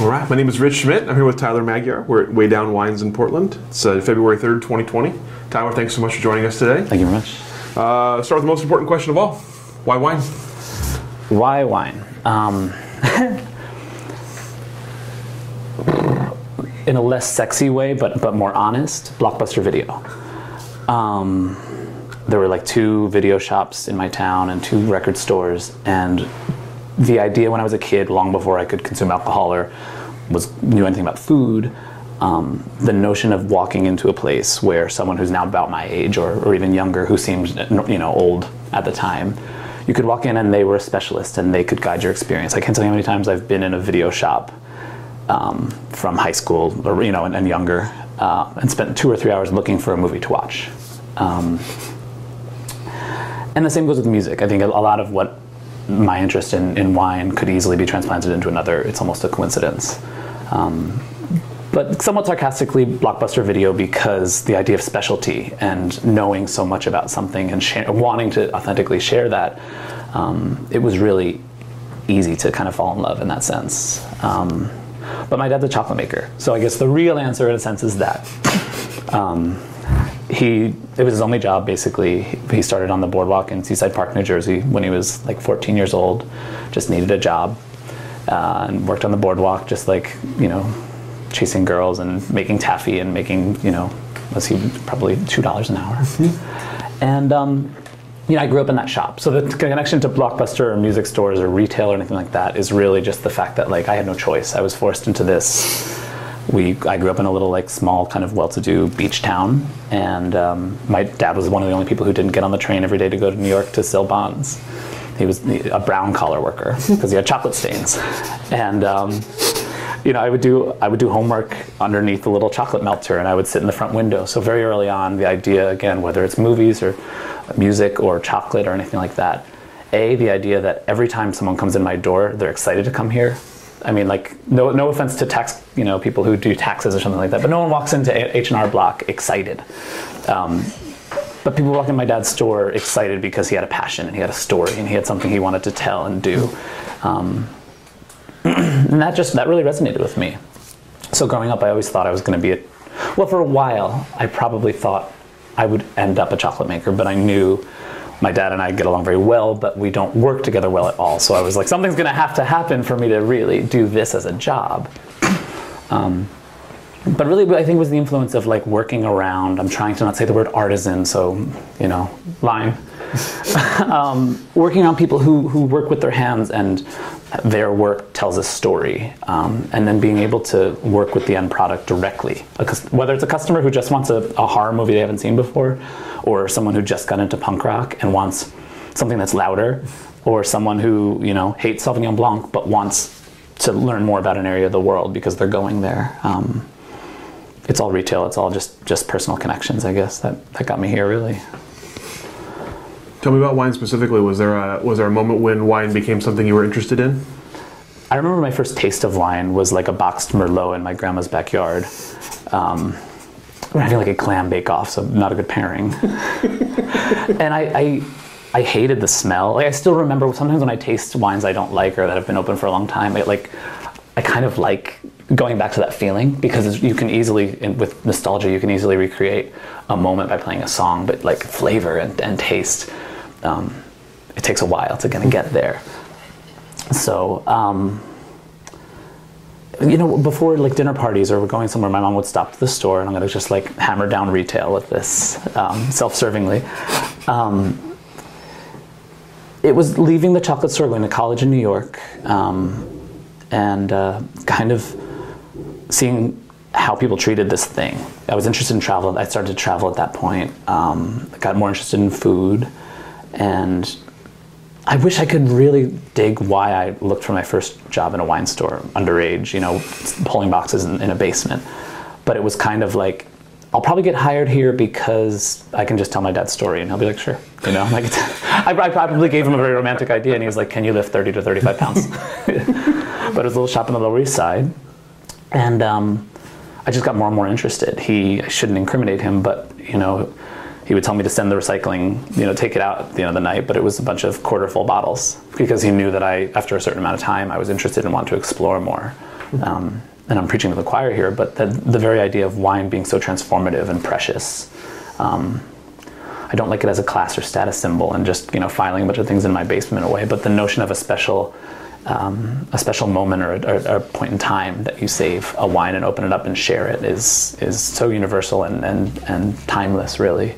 All right, my name is Rich Schmidt. I'm here with Tyler Magyar. We're at Way Down Wines in Portland. It's uh, February 3rd, 2020. Tyler, thanks so much for joining us today. Thank you very much. Uh, start with the most important question of all Why wine? Why wine? Um, in a less sexy way, but, but more honest, Blockbuster Video. Um, there were like two video shops in my town and two record stores, and the idea when I was a kid, long before I could consume alcohol or was knew anything about food, um, the notion of walking into a place where someone who's now about my age or, or even younger, who seemed you know old at the time, you could walk in and they were a specialist and they could guide your experience. I can't tell you how many times I've been in a video shop um, from high school or you know and, and younger, uh, and spent two or three hours looking for a movie to watch. Um, and the same goes with music. I think a lot of what my interest in, in wine could easily be transplanted into another. It's almost a coincidence. Um, but somewhat sarcastically, blockbuster video because the idea of specialty and knowing so much about something and wanting to authentically share that, um, it was really easy to kind of fall in love in that sense. Um, but my dad's a chocolate maker, so I guess the real answer in a sense is that. He it was his only job basically. He started on the boardwalk in seaside park new jersey when he was like 14 years old. Just needed a job uh, and worked on the boardwalk just like you know chasing girls and making taffy and making you know was he probably two dollars an hour. And um, you know i grew up in that shop. So the connection to blockbuster or music stores or retail or anything like that is really just the fact that like i had no choice. I was forced into this we I grew up in a little like small kind of well-to-do beach town, and um, my dad was one of the only people who didn't get on the train every day to go to New York to sell bonds. He was a brown collar worker because he had chocolate stains, and um, you know I would do I would do homework underneath the little chocolate melter, and I would sit in the front window. So very early on, the idea again, whether it's movies or music or chocolate or anything like that, a the idea that every time someone comes in my door, they're excited to come here I mean, like, no, no offense to tax, you know, people who do taxes or something like that, but no one walks into H and R Block excited. Um, but people walk in my dad's store excited because he had a passion and he had a story and he had something he wanted to tell and do, um, and that just that really resonated with me. So growing up, I always thought I was going to be a, well, for a while, I probably thought I would end up a chocolate maker, but I knew my dad and I get along very well, but we don't work together well at all. So I was like, something's going to have to happen for me to really do this as a job. Um, but really, I think was the influence of like working around. I'm trying to not say the word artisan, so you know, line. um, working on people who who work with their hands and their work tells a story, um, and then being able to work with the end product directly, whether it's a customer who just wants a, a horror movie they haven't seen before, or someone who just got into punk rock and wants something that's louder, or someone who you know hates Sauvignon Blanc but wants to learn more about an area of the world because they're going there. Um, it's all retail. It's all just just personal connections, I guess. That that got me here really. Tell me about wine specifically. Was there a was there a moment when wine became something you were interested in? I remember my first taste of wine was like a boxed Merlot in my grandma's backyard. Um, we're having like a clam bake off, so not a good pairing. and I, I, I hated the smell. Like I still remember sometimes when I taste wines I don't like or that have been open for a long time. Like I kind of like going back to that feeling because you can easily, with nostalgia, you can easily recreate a moment by playing a song. But like flavor and, and taste, um, it takes a while to kind of get there. So. Um, you know, before like dinner parties or we're going somewhere, my mom would stop to the store and I'm going to just like hammer down retail with this um, self-servingly. Um, it was leaving the chocolate store, going to college in New York, um, and uh, kind of seeing how people treated this thing. I was interested in travel. I started to travel at that point. Um, got more interested in food, and I wish I could really dig why I looked for my first job in a wine store, underage, you know, pulling boxes in, in a basement. but it was kind of like I'll probably get hired here because I can just tell my dad's story, and he'll be like, "Sure," you know. Like, I, I probably gave him a very romantic idea, and he was like, "Can you lift 30 to 35 pounds?" but it was a little shop on the Lower East Side, and um, I just got more and more interested. He I shouldn't incriminate him, but you know, he would tell me to send the recycling, you know, take it out at the end of the night, but it was a bunch of quarter full bottles because he knew that I, after a certain amount of time, I was interested and wanted to explore more. Um, and I'm preaching to the choir here, but the, the very idea of wine being so transformative and precious. Um, I don't like it as a class or status symbol and just you know filing a bunch of things in my basement away. But the notion of a special, um, a special moment or a, or a, point in time that you save a wine and open it up and share it is is so universal and and, and timeless, really.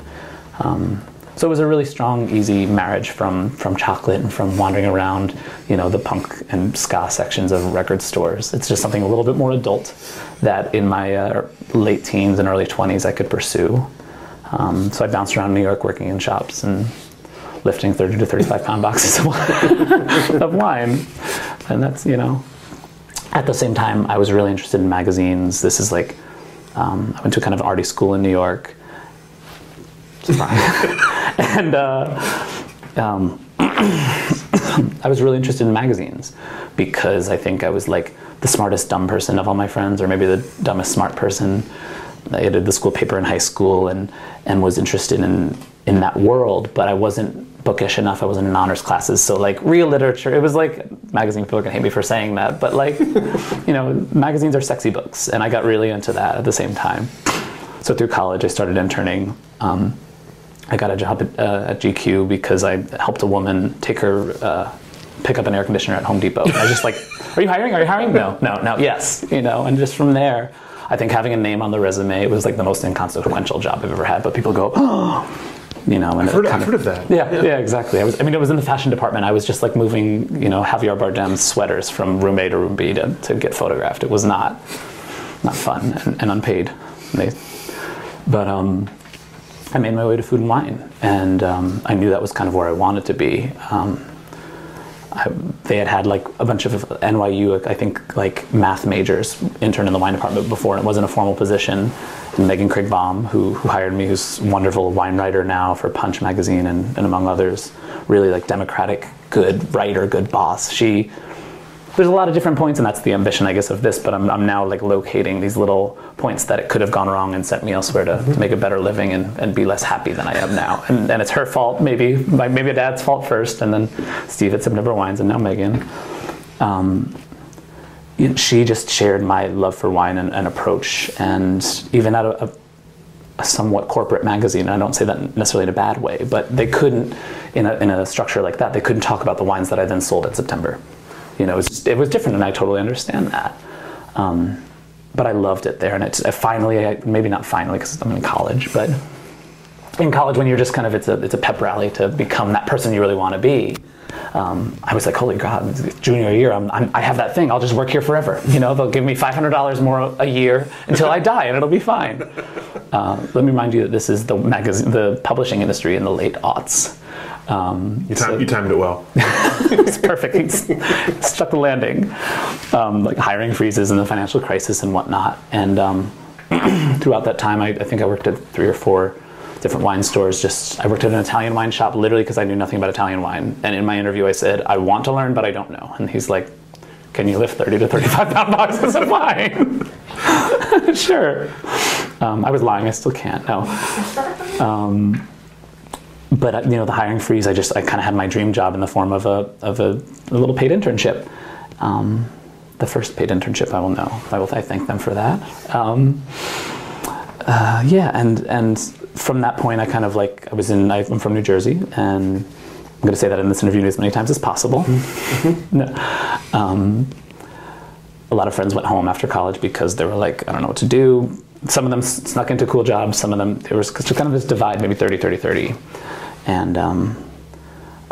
Um, so it was a really strong, easy marriage from from chocolate and from wandering around, you know, the punk and ska sections of record stores. It's just something a little bit more adult that in my uh, late teens and early 20s I could pursue. Um, so I bounced around New York working in shops and lifting 30 to 35 pound boxes of wine, of wine. And that's, you know, at the same time, I was really interested in magazines. This is like, um, I went to kind of arty school in New York. and uh, um, I was really interested in magazines because I think I was like the smartest dumb person of all my friends, or maybe the dumbest smart person. I edited the school paper in high school and and was interested in in that world, but I wasn't bookish enough. I wasn't in honors classes, so like real literature. It was like magazine people are gonna hate me for saying that, but like you know, magazines are sexy books, and I got really into that at the same time. So through college, I started interning. Um, I got a job at, uh, at, GQ because I helped a woman take her uh, pick up an air conditioner at Home Depot. And I was just like, "Are you hiring? Are you hiring? No, no, no. Yes, you know." And just from there, I think having a name on the resume it was like the most inconsequential job I've ever had. But people go, "Oh." You know, and I've heard, I've heard of that. Yeah, yeah, yeah, exactly. I was. I mean, it was in the fashion department. I was just like moving, you know, Javier Bardem's sweaters from room A to room B to, to get photographed. It was not, not fun and, and unpaid. They, but um, I made my way to food and wine, and um, I knew that was kind of where I wanted to be. Um, I, they had had like a bunch of NYU, I think, like math majors intern in the wine department before, and it wasn't a formal position. And Megan Krigbaum, who, who hired me, who's wonderful wine writer now for Punch magazine and, and among others, really like democratic, good writer, good boss. She there's a lot of different points, and that's the ambition, I guess, of this. But I'm, I'm now like locating these little points that it could have gone wrong and sent me elsewhere to, to make a better living and, and be less happy than I am now. And, and it's her fault, maybe, maybe dad's fault first, and then Steve at September Wines, and now Megan. Um, she just shared my love for wine and, and approach, and even at a, a, a, somewhat corporate magazine. I don't say that necessarily in a bad way, but they couldn't, in a, in a structure like that, they couldn't talk about the wines that I then sold at September you know, it was, it was different, and I totally understand that. Um, but I loved it there, and it's finally, I, maybe not finally because I'm in college, but in college when you're just kind of it's a it's a pep rally to become that person you really want to be. Um, I was like, holy God, junior year, I'm, I'm, i have that thing. I'll just work here forever. You know, they'll give me $500 more a year until I die, and it'll be fine. Uh, let me remind you that this is the magazine, the publishing industry in the late aughts. Um, you, time, so, you, timed it well. it's perfect. It's stuck the landing. Um, like hiring freezes and the financial crisis and whatnot. And um, throughout that time, I, I, think I worked at three or four different wine stores. Just I worked at an Italian wine shop literally because I knew nothing about Italian wine. And in my interview, I said, I want to learn, but I don't know. And he's like, Can you lift 30 to 35 pound boxes of wine? sure. Um, I was lying. I still can't. No. Um, but you know the hiring freeze i just i kind of had my dream job in the form of a of a, a little paid internship um, the first paid internship i will know i will i thank them for that um, uh, yeah and and from that point i kind of like i was in i'm from new jersey and i'm going to say that in this interview as many times as possible mm-hmm. no. um, a lot of friends went home after college because they were like i don't know what to do some of them snuck into cool jobs some of them there was just kind of this divide maybe 30 30 30 and um,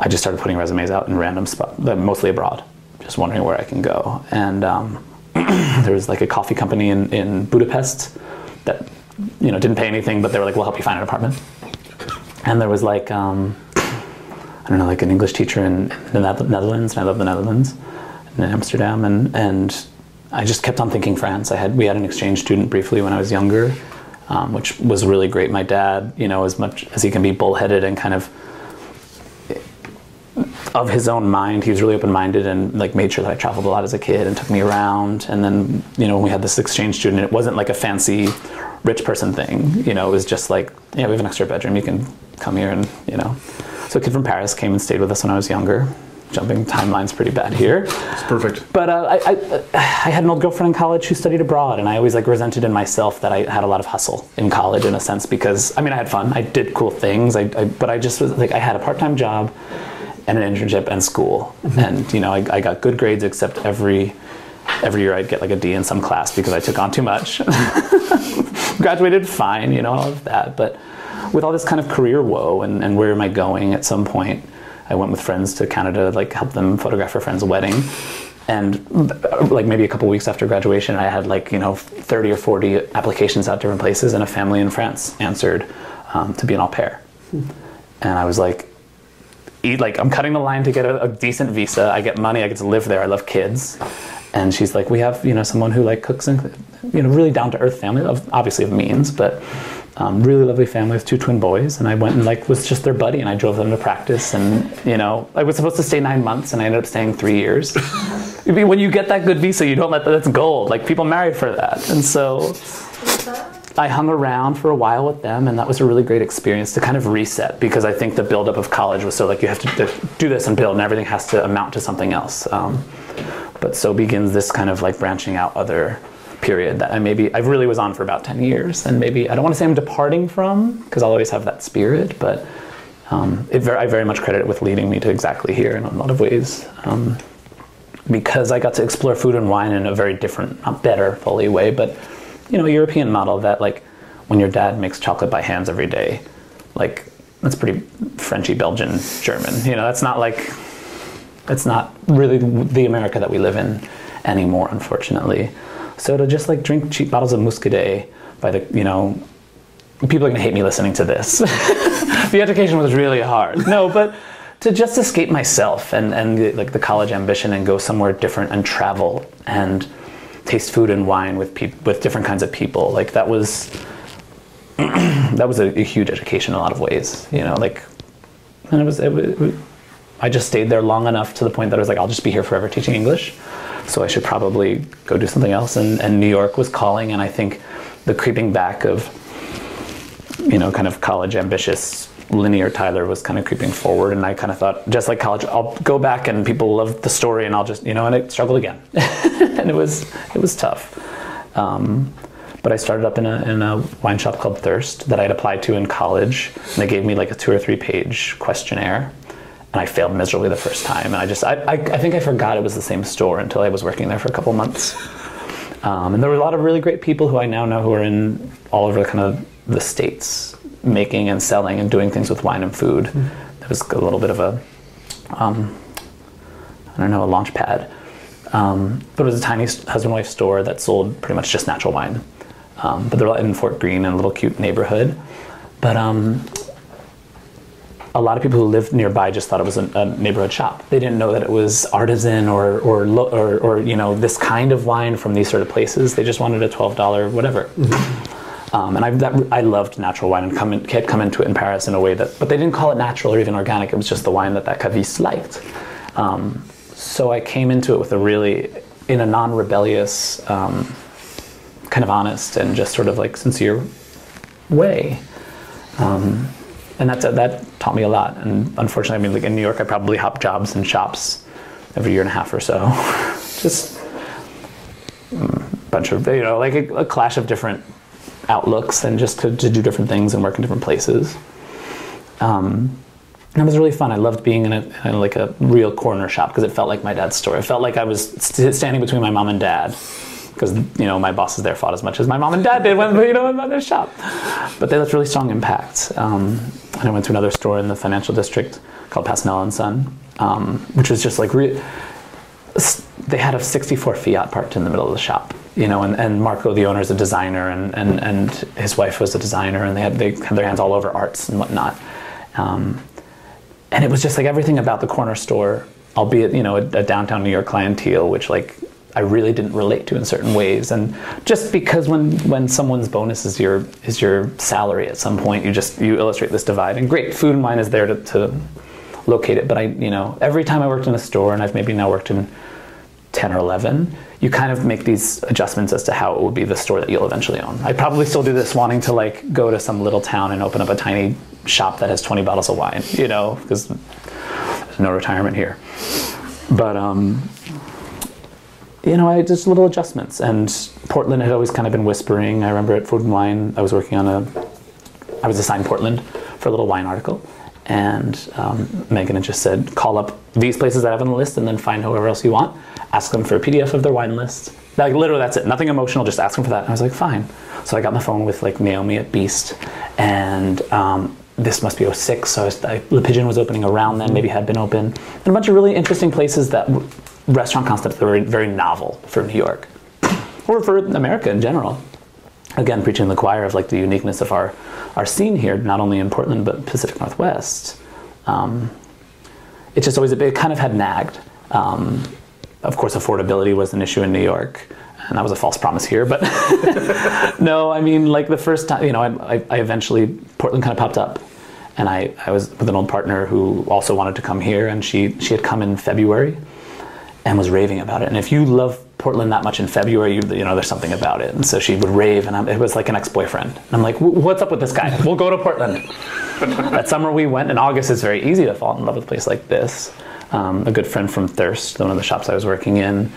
I just started putting resumes out in random spots, mostly abroad, just wondering where I can go. And um, there was like a coffee company in, in Budapest that you know didn't pay anything, but they were like, "We'll help you find an apartment." And there was like um, I don't know, like an English teacher in the Netherlands, and I love the Netherlands, in Amsterdam, and and I just kept on thinking France. I had we had an exchange student briefly when I was younger, um, which was really great. My dad, you know, as much as he can be bullheaded and kind of of his own mind, he was really open-minded and like made sure that I traveled a lot as a kid and took me around. And then, you know, when we had this exchange student, it wasn't like a fancy rich person thing. You know, it was just like, yeah, we have an extra bedroom. You can come here and, you know. So a kid from Paris came and stayed with us when I was younger. Jumping timelines pretty bad here. It's perfect. But uh, I, I, I had an old girlfriend in college who studied abroad, and I always like resented in myself that I had a lot of hustle in college in a sense because I mean I had fun, I did cool things, I, I but I just was like I had a part-time job and an internship and school, and you know I, I got good grades except every every year I'd get like a D in some class because I took on too much. Graduated fine, you know all of that, but with all this kind of career woe and, and where am I going at some point I went with friends to Canada, like help them photograph a friend's wedding. And like maybe a couple weeks after graduation, I had like, you know, 30 or 40 applications out different places, and a family in France answered um, to be an au pair. And I was like, eat, like, I'm cutting the line to get a, a decent visa. I get money, I get to live there, I love kids. And she's like, we have, you know, someone who like cooks and, you know, really down to earth family, of, obviously of means, but um, really lovely family with two twin boys, and I went and like was just their buddy, and I drove them to practice, and you know I was supposed to stay nine months, and I ended up staying three years. when you get that good visa, you don't let that, that's gold. Like people marry for that, and so I hung around for a while with them, and that was a really great experience to kind of reset because I think the buildup of college was so like you have to do this and build, and everything has to amount to something else. Um, but so begins this kind of like branching out other period that I maybe I really was on for about 10 years and maybe I don't want to say I'm departing from because I'll always have that spirit but um, I very much credit it with leading me to exactly here in a lot of ways um, because I got to explore food and wine in a very different not better fully way but you know European model that like when your dad makes chocolate by hands every day like that's pretty Frenchy Belgian German you know that's not like it's not really the America that we live in anymore unfortunately so to just like drink cheap bottles of Muscadet by the, you know, people are gonna hate me listening to this. the education was really hard. No, but to just escape myself and, and like the college ambition and go somewhere different and travel and taste food and wine with pe- with different kinds of people. Like that was that was a, a, huge education in a lot of ways. You know, like and it was, it was I just stayed there long enough to the point that I was like, I'll just be here forever teaching English. So I should probably go do something else. And, and New York was calling, and I think the creeping back of, you know, kind of college ambitious linear Tyler was kind of creeping forward, and I kind of thought, just like college, I'll go back and people love the story, and I'll just, you know, and I struggled again, and it was it was tough. Um, but I started up in a, in a wine shop called Thirst that I'd applied to in college, and they gave me like a two or three page questionnaire and I failed miserably the first time. And I just, I, I, I, think I forgot it was the same store until I was working there for a couple months. Um, and there were a lot of really great people who I now know who are in all over kind of the states, making and selling and doing things with wine and food. Mm-hmm. It was a little bit of a, um, I don't know, a launch pad. Um, but it was a tiny husband-wife store that sold pretty much just natural wine. Um, but they're in Fort Greene in a little cute neighborhood. But um, a lot of people who lived nearby just thought it was a, a, neighborhood shop. They didn't know that it was artisan or or, or, or you know this kind of wine from these sort of places. They just wanted a twelve dollar whatever. Mm-hmm. Um, and I, that, I loved natural wine and come in, had come into it in Paris in a way that, but they didn't call it natural or even organic. It was just the wine that that caviste liked. Um, so I came into it with a really, in a non-rebellious, um, kind of honest and just sort of like sincere way. Um, and that's that taught me a lot. And unfortunately, I mean, like in New York, I probably hop jobs and shops every year and a half or so. Just a mm, bunch of you know, like a, a clash of different outlooks and just to, to, do different things and work in different places. Um, and it was really fun. I loved being in, a, in like a real corner shop because it felt like my dad's store. It felt like I was st- standing between my mom and dad because you know my bosses there fought as much as my mom and dad did when you know in their shop. But they left really strong impacts. Um, and I went to another store in the financial district called Pasanella and Son, um, which was just like re- they had a 64 Fiat parked in the middle of the shop. You know, and, and Marco, the owner, is a designer, and, and, and his wife was a designer, and they had they had their hands all over arts and whatnot. Um, and it was just like everything about the corner store, albeit you know a, a downtown New York clientele, which like I really didn't relate to in certain ways. And just because when when someone's bonus is your is your salary at some point, you just you illustrate this divide. And great, food and wine is there to, to locate it. But I, you know, every time I worked in a store, and I've maybe now worked in ten or eleven, you kind of make these adjustments as to how it will be the store that you'll eventually own. I probably still do this wanting to like go to some little town and open up a tiny shop that has 20 bottles of wine, you know, because there's no retirement here. But um, you know, I just little adjustments. And Portland had always kind of been whispering. I remember at Food and Wine, I was working on a, I was assigned Portland for a little wine article. And um, Megan had just said, call up these places that I have on the list and then find whoever else you want. Ask them for a PDF of their wine list. Like literally, that's it. Nothing emotional. Just ask them for that. And I was like, fine. So I got on the phone with like Naomi at Beast, and um, this must be 06. So I was, I, Le Pigeon was opening around then, maybe had been open, and a bunch of really interesting places that restaurant concepts that were very novel for New York or for America in general. Again, preaching the choir of like the uniqueness of our, our scene here, not only in Portland but Pacific Northwest. Um, it just always it kind of had nagged. Um, of course, affordability was an issue in New York, and that was a false promise here. But no, I mean, like the first time, you know, I, I eventually Portland kind of popped up, and I, I was with an old partner who also wanted to come here, and she she had come in February, and was raving about it. And if you love Portland that much in February, you, you know, there's something about it. And so she would rave, and I'm, it was like an ex-boyfriend. And I'm like, what's up with this guy? We'll go to Portland. that summer we went, in August it's very easy to fall in love with a place like this. Um, a good friend from Thirst, one of the shops I was working in,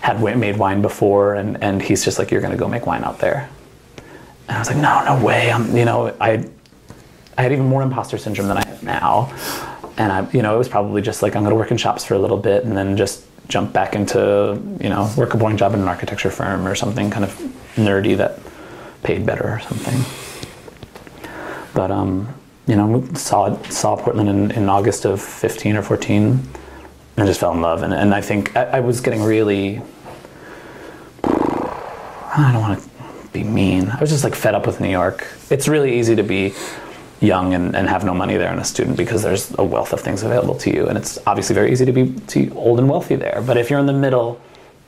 had made wine before, and, and he's just like, you're going to go make wine out there. And I was like, no, no way. I'm, you know, I, I had even more imposter syndrome than I have now. And I, you know, it was probably just like, I'm going to work in shops for a little bit and then just jump back into you know work a boring job in an architecture firm or something kind of nerdy that paid better or something. But um, you know, saw saw Portland in, in August of 15 or 14, and just fell in love. And, and I think I, I was getting really. I don't want to be mean. I was just like fed up with New York. It's really easy to be young and, and have no money there and a student because there's a wealth of things available to you. And it's obviously very easy to be to old and wealthy there. But if you're in the middle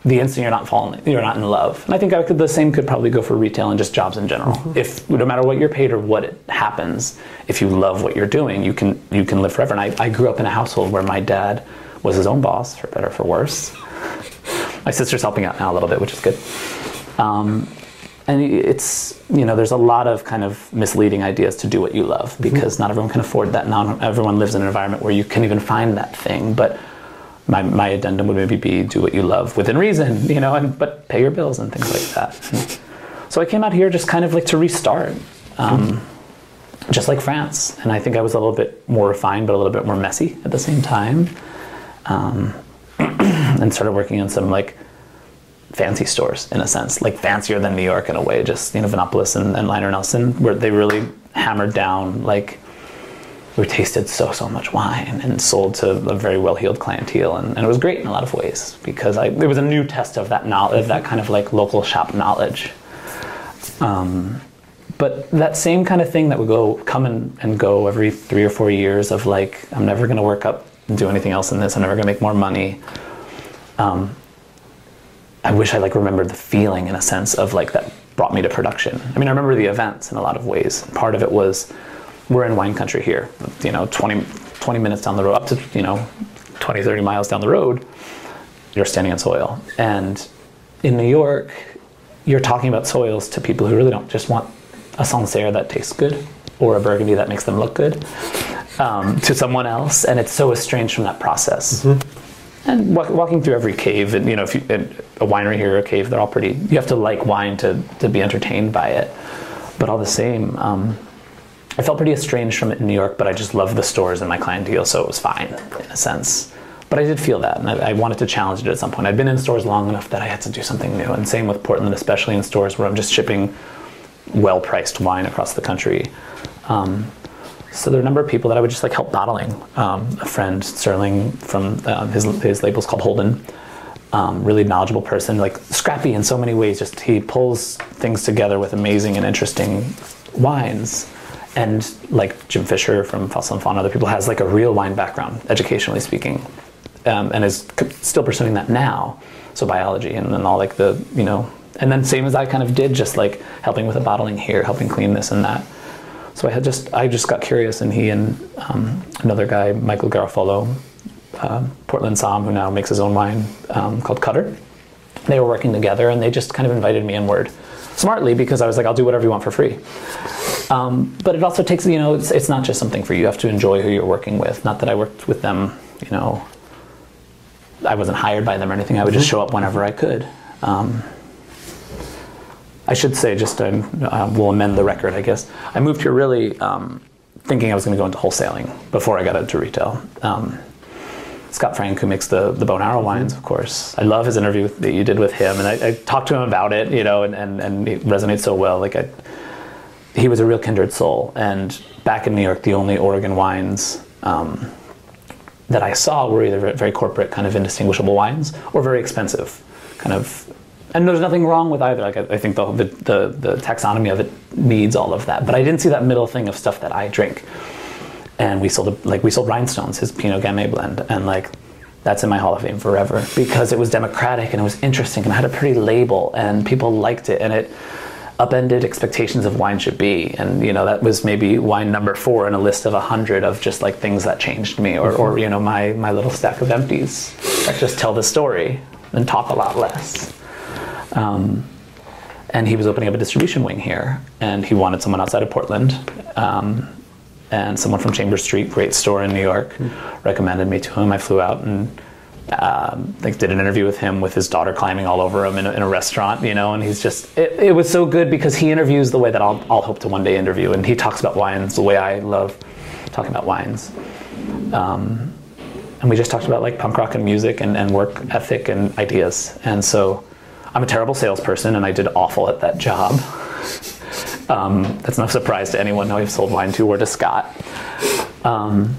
the instant you're not falling you're not in love. And i think I could, the same could probably go for retail and just jobs in general. Mm-hmm. if no matter what you're paid or what it happens if you love what you're doing you can you can live forever. And i, I grew up in a household where my dad was his own boss for better for worse. My sister's helping out now a little bit which is good. Um, and it's you know there's a lot of kind of misleading ideas to do what you love mm-hmm. because mm-hmm. not everyone can afford that not everyone lives in an environment where you can even find that thing but my, my addendum would maybe be do what you love within reason you know and but pay your bills and things like that and so i came out here just kind of like to restart um, mm-hmm. just like france and i think i was a little bit more refined but a little bit more messy at the same time um, and started working on some like fancy stores in a sense, like fancier than New York in a way. Just you know, Vinopolis and, and Liner and Elsen, where they really hammered down like we tasted so so much wine and sold to a very well heeled clientele, and, and, it was great in a lot of ways because I, it was a new test of that knowledge, that kind of like local shop knowledge. Um, but that same kind of thing that would go come and, and go every three or four years of like I'm never going to work up and do anything else in this. I'm never going to make more money. Um, I wish I like remembered the feeling in a sense of like that brought me to production. I mean, I remember the events in a lot of ways. Part of it was we're in wine country here, you know, 20, 20 minutes down the road, up to, you know, 20, 30 miles down the road, you're standing on soil. And in New York, you're talking about soils to people who really don't just want a Sancerre that tastes good or a Burgundy that makes them look good um, to someone else. And it's so estranged from that process. Mm-hmm and walk, walking through every cave and you know if you a winery here a cave they're all pretty you have to like wine to, to be entertained by it. But all the same um, i felt pretty estranged from it in new york but i just loved the stores and my clientele so it was fine in a sense. But i did feel that and I, I wanted to challenge it at some point. I'd been in stores long enough that i had to do something new and same with portland especially in stores where i'm just shipping well priced wine across the country. Um, so there are a number of people that I would just like help bottling. Um, a friend, Sterling, from uh, his his label's called Holden. Um, really knowledgeable person, like scrappy in so many ways. Just he pulls things together with amazing and interesting wines. And like Jim Fisher from Fossil and other people has like a real wine background, educationally speaking, um, and is still pursuing that now. so biology and then all like the you know and then same as I kind of did, just like helping with the bottling here, helping clean this and that. So I had just I just got curious, and he and um, another guy, Michael Garofalo, uh, Portland Sam, who now makes his own wine um, called Cutter. They were working together, and they just kind of invited me inward, smartly because I was like, I'll do whatever you want for free. Um, but it also takes you know it's, it's not just something for you. You have to enjoy who you're working with. Not that I worked with them, you know. I wasn't hired by them or anything. I would just show up whenever I could. Um, I should say, just I uh, we'll amend the record, I guess. I moved here really um, thinking I was going to go into wholesaling before I got into retail. Um, Scott Frank, who makes the, the Bow and Arrow wines, of course. I love his interview that you did with him, and I, I talked to him about it, you know, and, and, and it resonates so well. Like, I, he was a real kindred soul. And back in New York, the only Oregon wines um, that I saw were either very corporate, kind of indistinguishable wines, or very expensive, kind of and there's nothing wrong with either. Like I, think the, the, the the taxonomy of it needs all of that, but I didn't see that middle thing of stuff that I drink. And we sold like we sold Rhinestones, his Pinot Gamay blend, and like that's in my Hall of Fame forever because it was democratic and it was interesting and it had a pretty label and people liked it and it upended expectations of wine should be. And you know that was maybe wine number four in a list of a hundred of just like things that changed me, or, or mm-hmm. you know my my little stack of empties that just tell the story and talk a lot less. Um, and he was opening up a distribution wing here, and he wanted someone outside of Portland. Um, and someone from Chambers Street, great store in New York, mm. recommended me to him. I flew out and um, like did an interview with him with his daughter climbing all over him in a, in a restaurant, you know, and he's just, it, it, was so good because he interviews the way that I'll, I'll hope to one day interview. And he talks about wines the way I love talking about wines. Um, and we just talked about like punk rock and music and, and work ethic and ideas. And so I'm a terrible salesperson and I did awful at that job. Um, that's no surprise to anyone who I've sold wine to or to Scott. Um,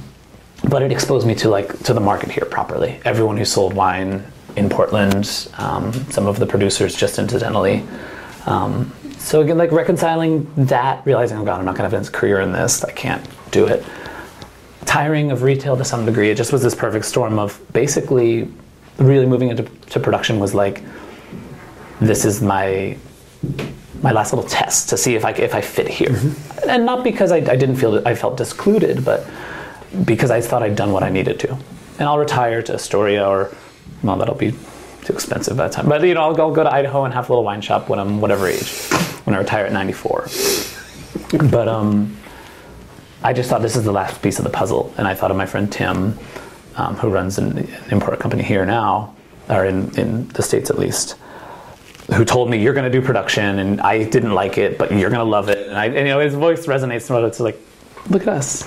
but it exposed me to like to the market here properly. Everyone who sold wine in Portland, um, some of the producers just incidentally. Um, so again, like reconciling that, realizing, oh God, I'm not going to have a career in this. I can't do it. Tiring of retail to some degree. It just was this perfect storm of basically really moving into production was like this is my my last little test to see if I if I fit here, mm-hmm. and not because I, I didn't feel that I felt discluded, but because I thought I'd done what I needed to, and I'll retire to Astoria or well that'll be too expensive by the time, but you know I'll go, I'll go to Idaho and have a little wine shop when I'm whatever age, when I retire at 94. But um, I just thought this is the last piece of the puzzle, and I thought of my friend Tim, um, who runs an import company here now, or in in the states at least who told me you're going to do production and I didn't like it, but you're going to love it. And, I, and, you know, his voice resonates. And it's like, look at us.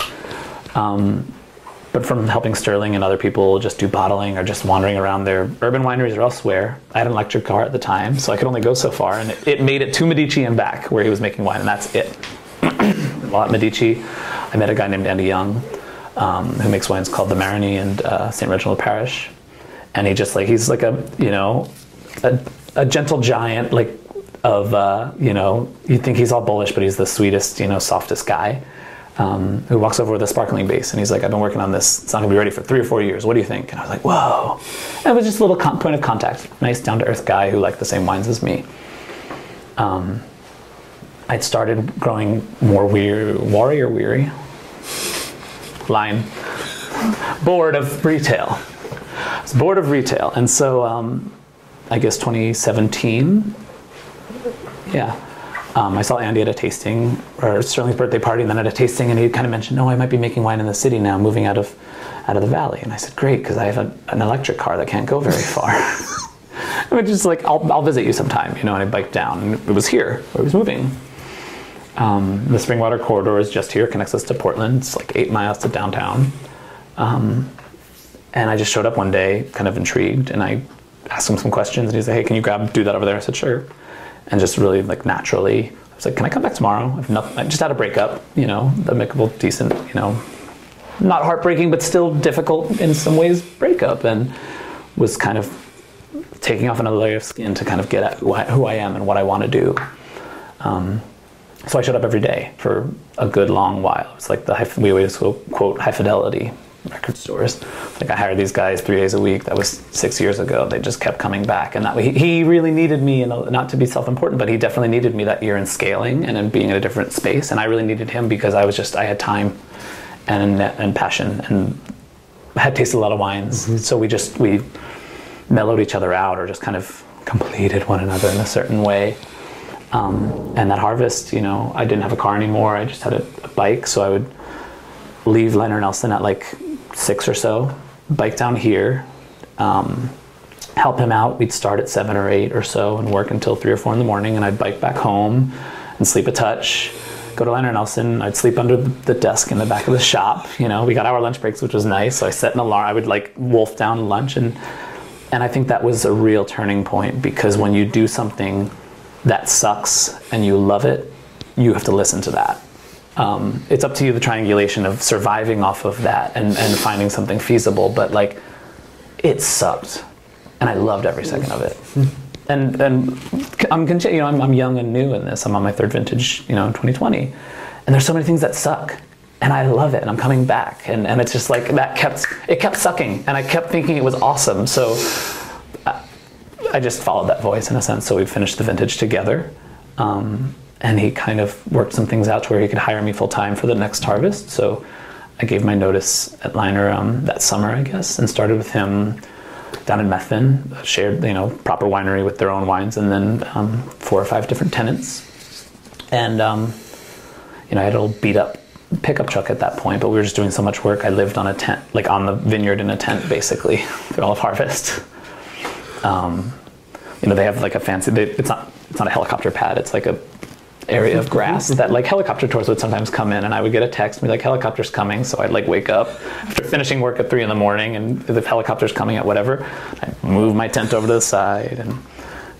Um, but from helping Sterling and other people just do bottling or just wandering around their urban wineries or elsewhere, I had an electric car at the time, so I could only go so far. And it, it made it to Medici and back, where he was making wine, and that's it. While at Medici, I met a guy named Andy Young, um, who makes wines called the Marigny and uh, St. Reginald Parish. And he just like, he's like a, you know, a a gentle giant, like of uh, you know, you think he's all bullish, but he's the sweetest, you know, softest guy. Um, who walks over with a sparkling base and he's like, I've been working on this. It's not gonna be ready for three or four years. What do you think? And I was like, whoa. And it was just a little con- point of contact. Nice, down to earth guy who liked the same wines as me. Um, I'd started growing more weary, warrior weary. Line. bored of retail. I was bored of retail. And so um, I guess 2017. Yeah. Um, I saw Andy at a tasting, or Sterling's birthday party, and then at a tasting, and he kind of mentioned, "No, I might be making wine in the city now, moving out of out of the valley." And I said, "Great, because I have a, an electric car that can't go very far." I was just like, I'll, "I'll visit you sometime," you know. And I biked down, and it was here where I was moving. Um, the Springwater corridor is just here, connects us to Portland. It's like eight miles to downtown. Um, and I just showed up one day, kind of intrigued, and I asked him some questions, and he said, "Hey, can you grab do that over there?" I said, "Sure," and just really like naturally, I was like, "Can I come back tomorrow?" Not, I just had a breakup, you know, amicable, decent, you know, not heartbreaking, but still difficult in some ways breakup, and was kind of taking off another layer of skin to kind of get at who I, who I am and what I want to do. Um, so I showed up every day for a good long while. It's like the we always quote high fidelity record stores. Like I hired these guys three days a week. That was six years ago. They just kept coming back, and that he, he really needed me. And not to be self-important, but he definitely needed me that year in scaling and in being in a different space. And I really needed him because I was just I had time and and passion and I had tasted a lot of wines. Mm-hmm. So we just we mellowed each other out, or just kind of completed one another in a certain way. Um, and that harvest, you know, I didn't have a car anymore. I just had a, a bike, so I would leave Liner and Elsen at like six or so, bike down here, um, help him out. We'd start at seven or eight or so and work until three or four in the morning, and I'd bike back home and sleep a touch. Go to Liner and Elsen. I'd sleep under the desk in the back of the shop. You know, we got our lunch breaks, which was nice. So I set an alarm. I would like wolf down lunch, and and I think that was a real turning point because when you do something that sucks and you love it, you have to listen to that um, it's up to you the triangulation of surviving off of that and, and finding something feasible. But like, it sucked, and I loved every second of it. And and I'm you know I'm, I'm young and new in this. I'm on my third vintage, you know, in 2020, and there's so many things that suck, and I love it, and I'm coming back, and, and it's just like that kept it kept sucking, and I kept thinking it was awesome. So I, I just followed that voice in a sense. So we finished the vintage together. Um, and he kind of worked some things out to where he could hire me full time for the next harvest. So I gave my notice at Liner um, that summer, I guess, and started with him down in Methven, shared you know proper winery with their own wines, and then um, four or five different tenants. And um, you know, I had a little beat up pickup truck at that point, but we were just doing so much work. I lived on a tent, like on the vineyard in a tent, basically for all of harvest. Um, you know, they have like a fancy. They, it's not it's not a helicopter pad. It's like a area of grass that like helicopter tours would sometimes come in and I would get a text and be like helicopter's coming. So I'd like wake up after finishing work at three in the morning and the helicopter's coming at whatever I'd move my tent over to the side and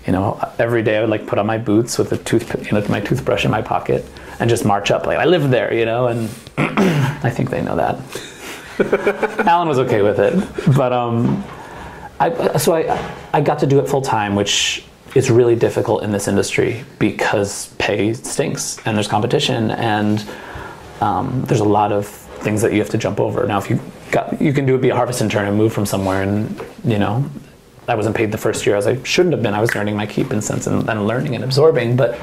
you know every day I would like put on my boots with a tooth you know my toothbrush in my pocket and just march up like I live there you know and I think they know that. Alan was okay with it but um I, so I, I got to do it full time, which it's really difficult in this industry because pay stinks and there's competition and um, there's a lot of things that you have to jump over. Now, if you got, you can do it be a harvest intern and move from somewhere, and you know, I wasn't paid the first year as I shouldn't have been. I was earning my keep in sense and, and learning and absorbing, but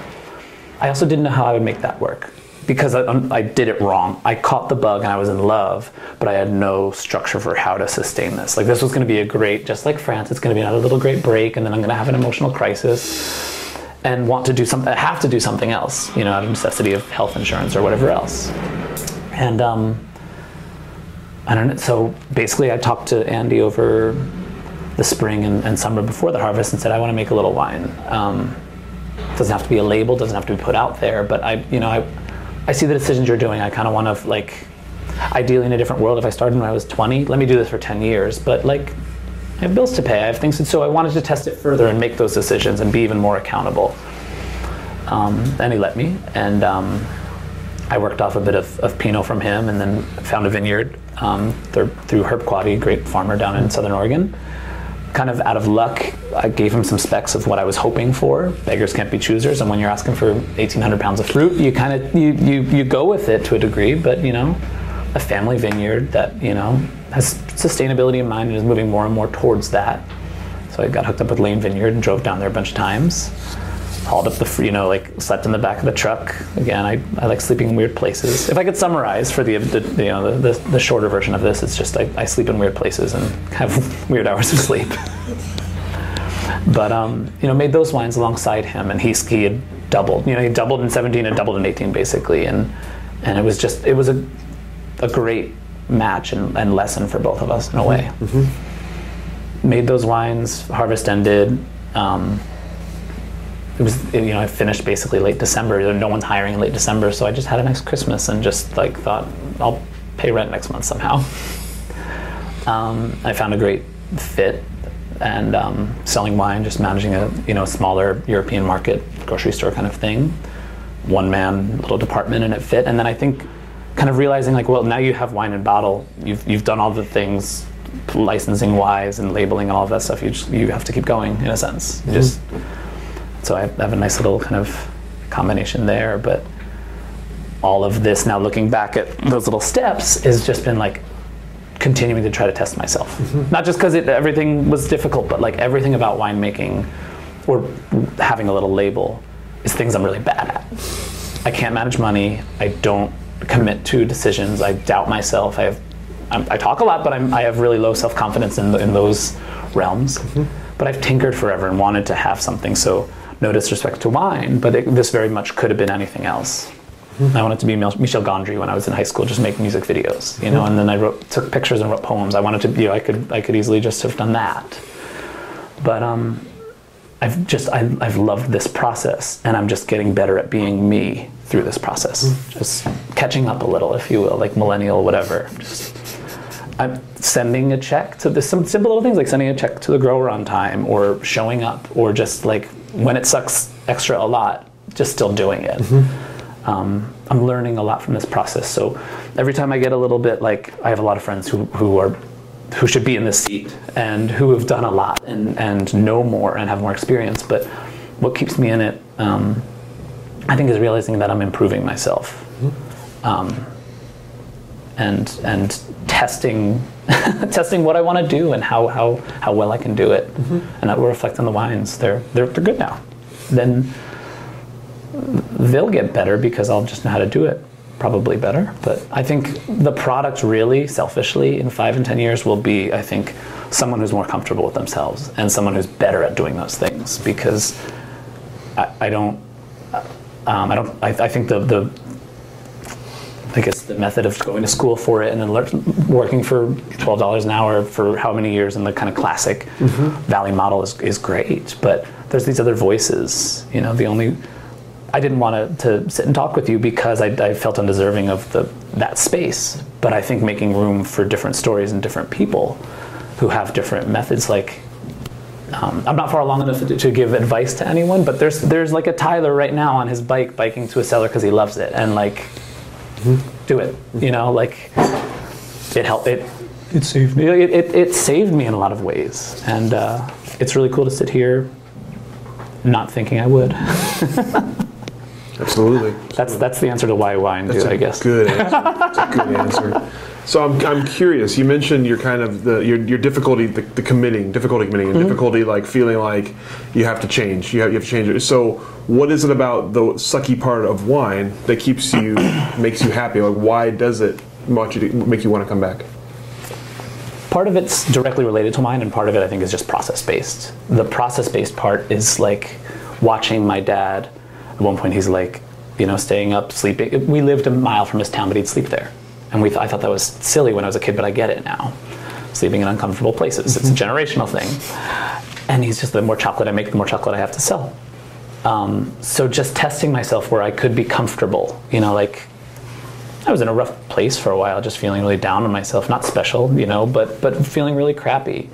I also didn't know how I would make that work because I, I, did it wrong. I caught the bug and I was in love, but I had no structure for how to sustain this. Like this was going to be a great, just like France, it's going to be another little great break, and then I'm going to have an emotional crisis and want to do something, have to do something else, you know, out of necessity of health insurance or whatever else. And um, I don't know. So basically, I talked to Andy over the spring and, and summer before the harvest and said, I want to make a little wine. Um, doesn't have to be a label, doesn't have to be put out there, but I, you know, I I see the decisions you're doing. I kind of want to like, ideally in a different world. If I started when I was 20, let me do this for 10 years. But like, I have bills to pay. I have things to. Do, so I wanted to test it further and make those decisions and be even more accountable. Um, and he let me, and um, I worked off a bit of, of, Pinot from him, and then found a vineyard um, through, through Herb Quady, great farmer down in Southern Oregon kind of out of luck, I gave him some specs of what I was hoping for. Beggars can't be choosers, and when you're asking for 1,800 pounds of fruit, you kind of you, you you go with it to a degree. But you know, a family vineyard that you know has sustainability in mind and is moving more and more towards that. So I got hooked up with Lane Vineyard and drove down there a bunch of times hauled up the, you know, like slept in the back of the truck. Again, I, I like sleeping in weird places. If I could summarize for the, the you know, the, the, the, shorter version of this, it's just I, I sleep in weird places and have weird hours of sleep. but, um, you know, made those wines alongside him and he, he had doubled, you know, he doubled in 17 and doubled in 18 basically. And, and it was just, it was a, a great match and, and lesson for both of us in a way. Mm-hmm. Made those wines, harvest ended. Um, it was you know I finished basically late December. No one's hiring in late December, so I just had a nice Christmas and just like thought I'll pay rent next month somehow. Um, I found a great fit and um, selling wine, just managing a you know smaller European market grocery store kind of thing, one man little department and it fit. And then I think kind of realizing like well now you have wine and bottle, you've you've done all the things licensing wise and labeling and all of that stuff. You just, you have to keep going in a sense. Mm-hmm. Just so I have a nice little kind of combination there. But all of this now looking back at those little steps has just been like continuing to try to test myself. Mm-hmm. Not just because everything was difficult, but like everything about winemaking or having a little label is things I'm really bad at. I can't manage money. I don't commit to decisions. I doubt myself. I have, I'm, i talk a lot, but I'm, i have really low self confidence in, in those realms. Mm-hmm. But I've tinkered forever and wanted to have something. So no disrespect to wine, but it, this very much could have been anything else. I wanted to be Michel Gondry when I was in high school, just make music videos, you know. And then I wrote, took pictures and wrote poems. I wanted to, you know, I could, I could easily just have done that. But um, I've just, I, I've loved this process, and I'm just getting better at being me through this process. Just catching up a little, if you will, like millennial, whatever. Just, I'm sending a check to this, some simple little things like sending a check to the grower on time, or showing up, or just like when it sucks extra a lot, just still doing it. Um, I'm learning a lot from this process. So every time I get a little bit like I have a lot of friends who, who are who should be in this seat and who have done a lot and, and know more and have more experience. But what keeps me in it, um, I think, is realizing that I'm improving myself. Um, and and testing testing what I want to do and how, how, how well I can do it. And that will reflect on the wines. They're, they're, they're good now. Then they'll get better because I'll just know how to do it probably better. But I think the product really, selfishly, in five and ten years will be, I think, someone who's more comfortable with themselves and someone who's better at doing those things because I, I don't, um, I don't, I, I think the, the, I guess the method of going to school for it and then working for twelve dollars an hour for how many years in the kind of classic Valley model is, is great. But there's these other voices. You know, the only I didn't want to, to sit and talk with you because I, I felt undeserving of the that space. But I think making room for different stories and different people who have different methods, like um, I'm not far along enough to, to give advice to anyone, but there's there's like a Tyler right now on his bike biking to a cellar because he loves it, and like do it. You know, like it helped it. It saved me. It, it, it saved me in a lot of ways, and uh, it's really cool to sit here, not thinking I would. Absolutely. That's that's the answer to why wine, That's I guess. Good answer. That's a good answer. So I'm, I'm curious. You mentioned your kind of the your, your difficulty, the, the committing, difficulty committing, and mm-hmm. difficulty like feeling like you have to change. You have, you have to change it. So what is it about the sucky part of wine that keeps you makes you happy? Like why does it want you to make you want to come back? part of it's directly related to mine and part of it i think is just process based the process based part is like watching my dad at one point he's like you know staying up sleeping. We lived a mile from his town but he'd sleep there. And we th- i thought that was silly when i was a kid but i get it now. Sleeping in uncomfortable places. It's a generational thing. And he's just the more chocolate i make the more chocolate i have to sell. Um, so just testing myself where i could be comfortable you know like I was in a rough place for a while, just feeling really down on myself. Not special, you know, but but feeling really crappy.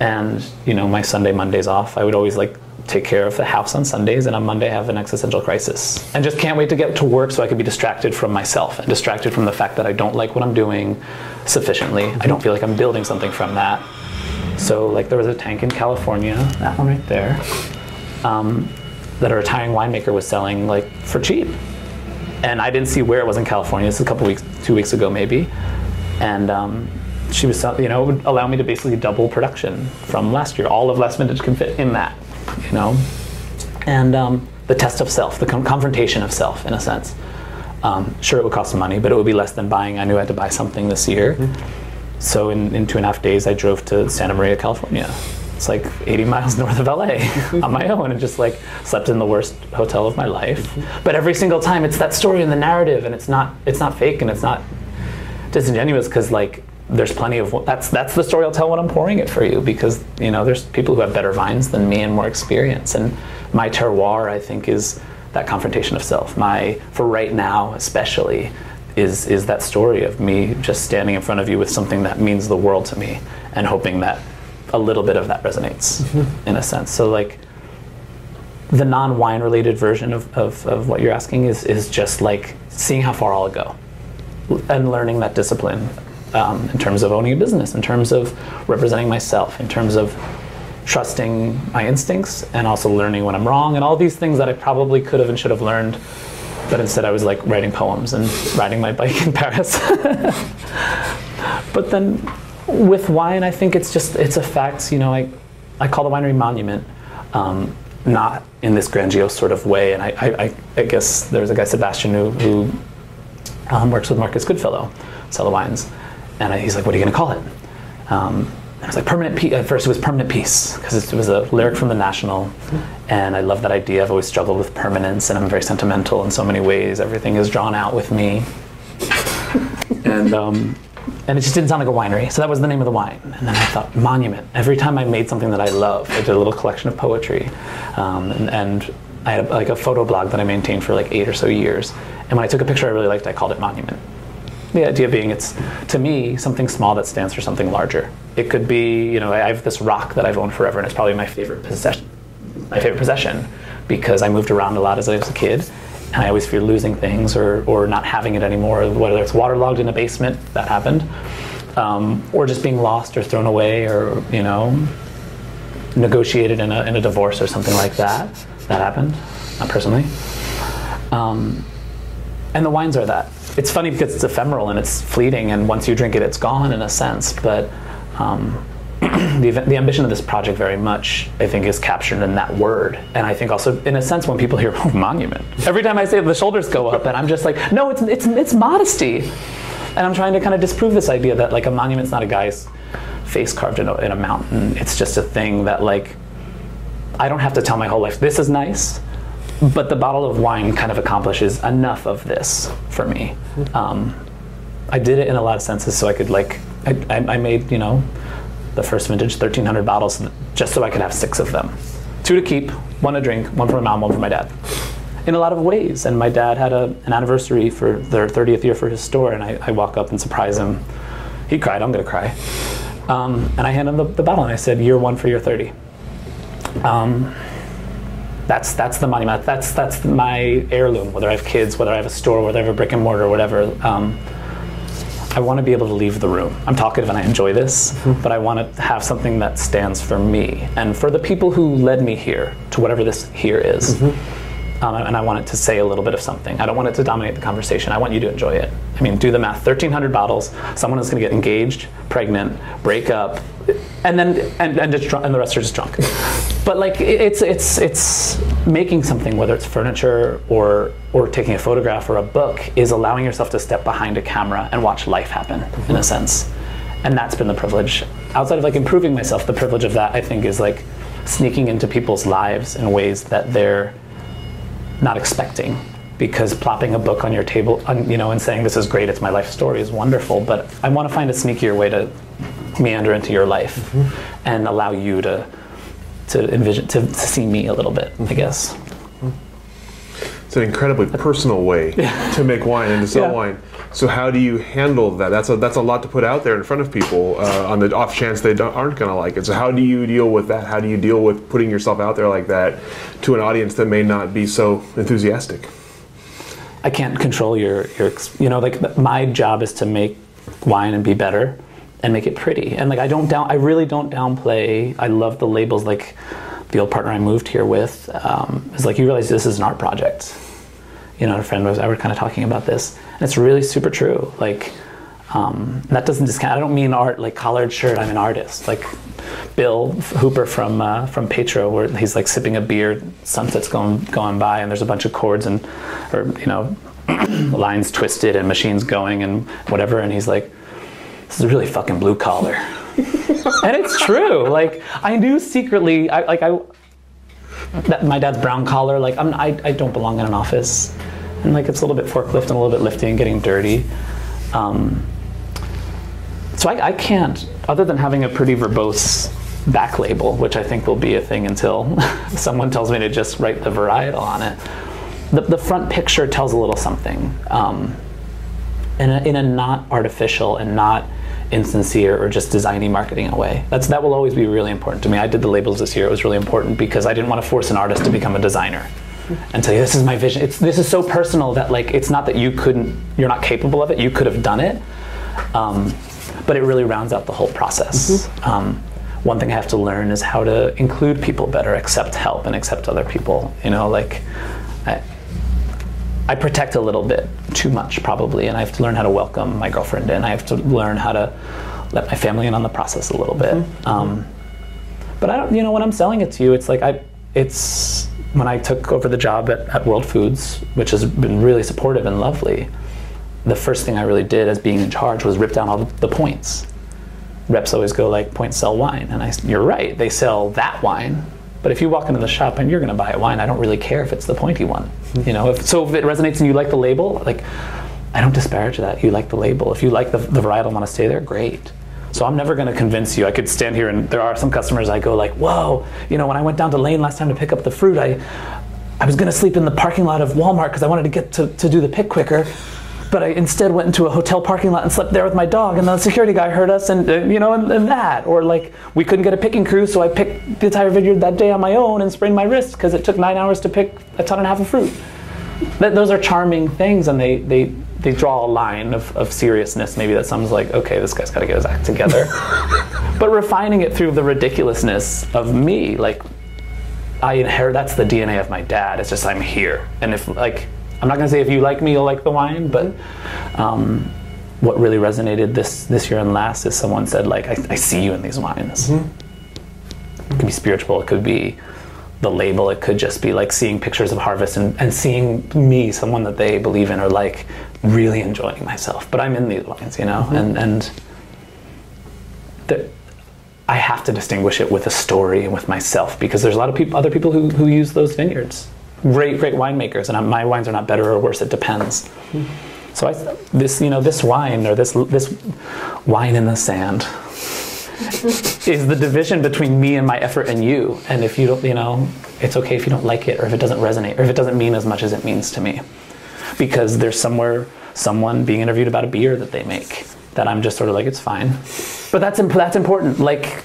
And you know, my Sunday Mondays off, I would always like take care of the house on Sundays, and on Monday have an existential crisis, and just can't wait to get to work so I can be distracted from myself and distracted from the fact that I don't like what I'm doing sufficiently. I don't feel like I'm building something from that. So like there was a tank in California, that one right there, um, that a retiring winemaker was selling like for cheap and I didn't see where it was in California. This is a couple weeks, two weeks ago maybe, and um, she was, you know, it would allow me to basically double production from last year. All of last vintage can fit in that, you know, and um, the test of self, the con- confrontation of self, in a sense. Um, sure, it would cost some money, but it would be less than buying. I knew I had to buy something this year, so in, in two and a half days, I drove to Santa Maria, California. It's like 80 miles north of LA on my own and just like slept in the worst hotel of my life. But every single time it's that story and the narrative and it's not it's not fake and it's not disingenuous because like there's plenty of that's that's the story I'll tell when I'm pouring it for you because you know there's people who have better vines than me and more experience and my terroir I think is that confrontation of self. My for right now especially is is that story of me just standing in front of you with something that means the world to me and hoping that a little bit of that resonates mm-hmm. in a sense. So like the non-wine related version of, of, of what you're asking is, is just like seeing how far I'll go and learning that discipline um, in terms of owning a business, in terms of representing myself, in terms of trusting my instincts and also learning when I'm wrong and all these things that I probably could have and should have learned. But instead, I was like writing poems and riding my bike in Paris. but then with wine, I think it's just it's a fact. You know, I I call the winery monument, um, not in this grandiose sort of way. And I I, I guess there's a guy Sebastian who, who um, works with Marcus Goodfellow, Cellar Wines, and I, he's like, "What are you going to call it?" Um, I was like, "Permanent Peace." At first, it was "Permanent Peace" because it was a lyric from the National, and I love that idea. I've always struggled with permanence, and I'm very sentimental in so many ways. Everything is drawn out with me, and um, and it just didn't sound like a winery. So that was the name of the wine. And then I thought, monument. Every time I made something that I love, I did a little collection of poetry, um, and, and I had like a photo blog that I maintained for like eight or so years. And when I took a picture I really liked, I called it monument. The idea being, it's to me something small that stands for something larger. It could be, you know, I have this rock that I've owned forever, and it's probably my favorite possession. My favorite possession because I moved around a lot as I was a kid, and I always fear losing things or, or not having it anymore, whether it's waterlogged in a basement, that happened, um, or just being lost or thrown away or, you know, negotiated in a, in a divorce or something like that. That happened, not personally. Um, and the wines are that. It's funny because it's ephemeral and it's fleeting, and once you drink it, it's gone in a sense. But um, the, the ambition of this project very much, I think, is captured in that word. And I think also, in a sense, when people hear oh, monument, every time I say it, the shoulders go up, and I'm just like, no, it's it's it's modesty. And I'm trying to kind of disprove this idea that like a monument's not a guy's face carved in a, in a mountain. It's just a thing that like I don't have to tell my whole life this is nice, but the bottle of wine kind of accomplishes enough of this for me. Um, I did it in a lot of senses so I could like I, I, made you know the first vintage 1300 bottles just so I could have six of them. Two to keep, one to drink, one for my mom, one for my dad. In a lot of ways. And my dad had a, an anniversary for their 30th year for his store, and I, I walk up and surprise him. He cried, I'm gonna cry. Um, and I hand him the, the, bottle and I said, Year one for your 30. Um, that's that's the monument. That's that's my heirloom. Whether I have kids, whether I have a store, whether I have a brick and mortar, whatever. Um, I want to be able to leave the room. I'm talkative and I enjoy this, mm-hmm. but I want to have something that stands for me and for the people who led me here to whatever this here is. Mm-hmm. Um, and I want it to say a little bit of something. I don't want it to dominate the conversation. I want you to enjoy it. I mean, do the math 1,300 bottles, someone is going to get engaged, pregnant, break up, and then and and, just, and the rest are just drunk. but like it's it's it's making something, whether it's furniture or or taking a photograph or a book, is allowing yourself to step behind a camera and watch life happen in a sense. And that's been the privilege. Outside of like improving myself, the privilege of that I think is like sneaking into people's lives in ways that they're not expecting because plopping a book on your table, you know, and saying this is great, it's my life story is wonderful. But I want to find a sneakier way to meander into your life mm-hmm. and allow you to to envision to, to see me a little bit. Mm-hmm. I guess. It's an incredibly personal way to make wine and to sell yeah. wine. So how do you handle that? That's a that's a lot to put out there in front of people uh, on the off chance they aren't going to like it. So how do you deal with that? How do you deal with putting yourself out there like that to an audience that may not be so enthusiastic? I can't control your your you know like my job is to make wine and be better and make it pretty. And like I don't down I really don't downplay. I love the labels like the old partner I moved here with um, is like you realize this is an art project. You know, a friend was I were kind of talking about this, and it's really super true. Like um, that doesn't discount. I don't mean art like collared shirt. I'm an artist. Like Bill Hooper from uh, from Petro, where he's like sipping a beer, sunset's going going by, and there's a bunch of chords and or you know lines twisted and machines going and whatever, and he's like, "This is really fucking blue collar," and it's true. Like I knew secretly, I like I that my dad's brown collar. Like I'm, I I don't belong in an office, and like it's a little bit forklift and a little bit lifting, and getting dirty. Um, so I, I can't, other than having a pretty verbose back label, which I think will be a thing until someone tells me to just write the varietal on it. The, the front picture tells a little something um, in, a, in a not artificial and not insincere or just designy marketing way. That's, that will always be really important to me. I did the labels this year. It was really important because I didn't want to force an artist to become a designer and tell you this is my vision. It's, this is so personal that like it's not that you couldn't, you're not capable of it. You could have done it. Um, but it really rounds out the whole process. Mm-hmm. Um, one thing I have to learn is how to include people better, accept help, and accept other people. You know, like I, I protect a little bit too much probably, and I have to learn how to welcome my girlfriend in. I have to learn how to let my family in on the process a little bit. Um, but I don't, you know, when I'm selling it to you, it's like I, it's when I took over the job at, at World Foods, which has been really supportive and lovely. The first thing I really did as being in charge was rip down all the points. Reps always go like points sell wine, and I, you're right, they sell that wine. But if you walk into the shop and you're going to buy a wine, I don't really care if it's the pointy one. Hmm. You know, if, so if it resonates and you like the label, like I don't disparage that. You like the label. If you like the, the varietal and want to stay there, great. So I'm never going to convince you. I could stand here and there are some customers I go like, whoa, you know, when I went down to Lane last time to pick up the fruit, I, I was going to sleep in the parking lot of Walmart because I wanted to get to, to do the pick quicker. But I instead went into a hotel parking lot and slept there with my dog, and the security guy heard us, and uh, you know, and, and that. Or like we couldn't get a picking crew, so I picked the entire vineyard that day on my own and sprained my wrist because it took nine hours to pick a ton and a half of fruit. Th- those are charming things, and they they they draw a line of, of seriousness. Maybe that sounds like okay, this guy's got to get his act together. but refining it through the ridiculousness of me, like I inherit that's the DNA of my dad. It's just I'm here, and if like I'm not gonna say if you like me, you'll like the wine, but um, what really resonated this this year and last is someone said like I, I see you in these wines. It could be spiritual. It could be the label. It could just be like seeing pictures of harvest and, and seeing me, someone that they believe in, or like really enjoying myself. But I'm in these wines, you know, and and the, I have to distinguish it with a story and with myself because there's a lot of people, other people who, who use those vineyards. Great, great winemakers, and I'm, my wines are not better or worse. It depends. So I, this, you know, this wine or this this wine in the sand is the division between me and my effort and you. And if you don't, you know, it's okay if you don't like it or if it doesn't resonate or if it doesn't mean as much as it means to me, because there's somewhere someone being interviewed about a beer that they make that I'm just sort of like it's fine. But that's imp- that's important. Like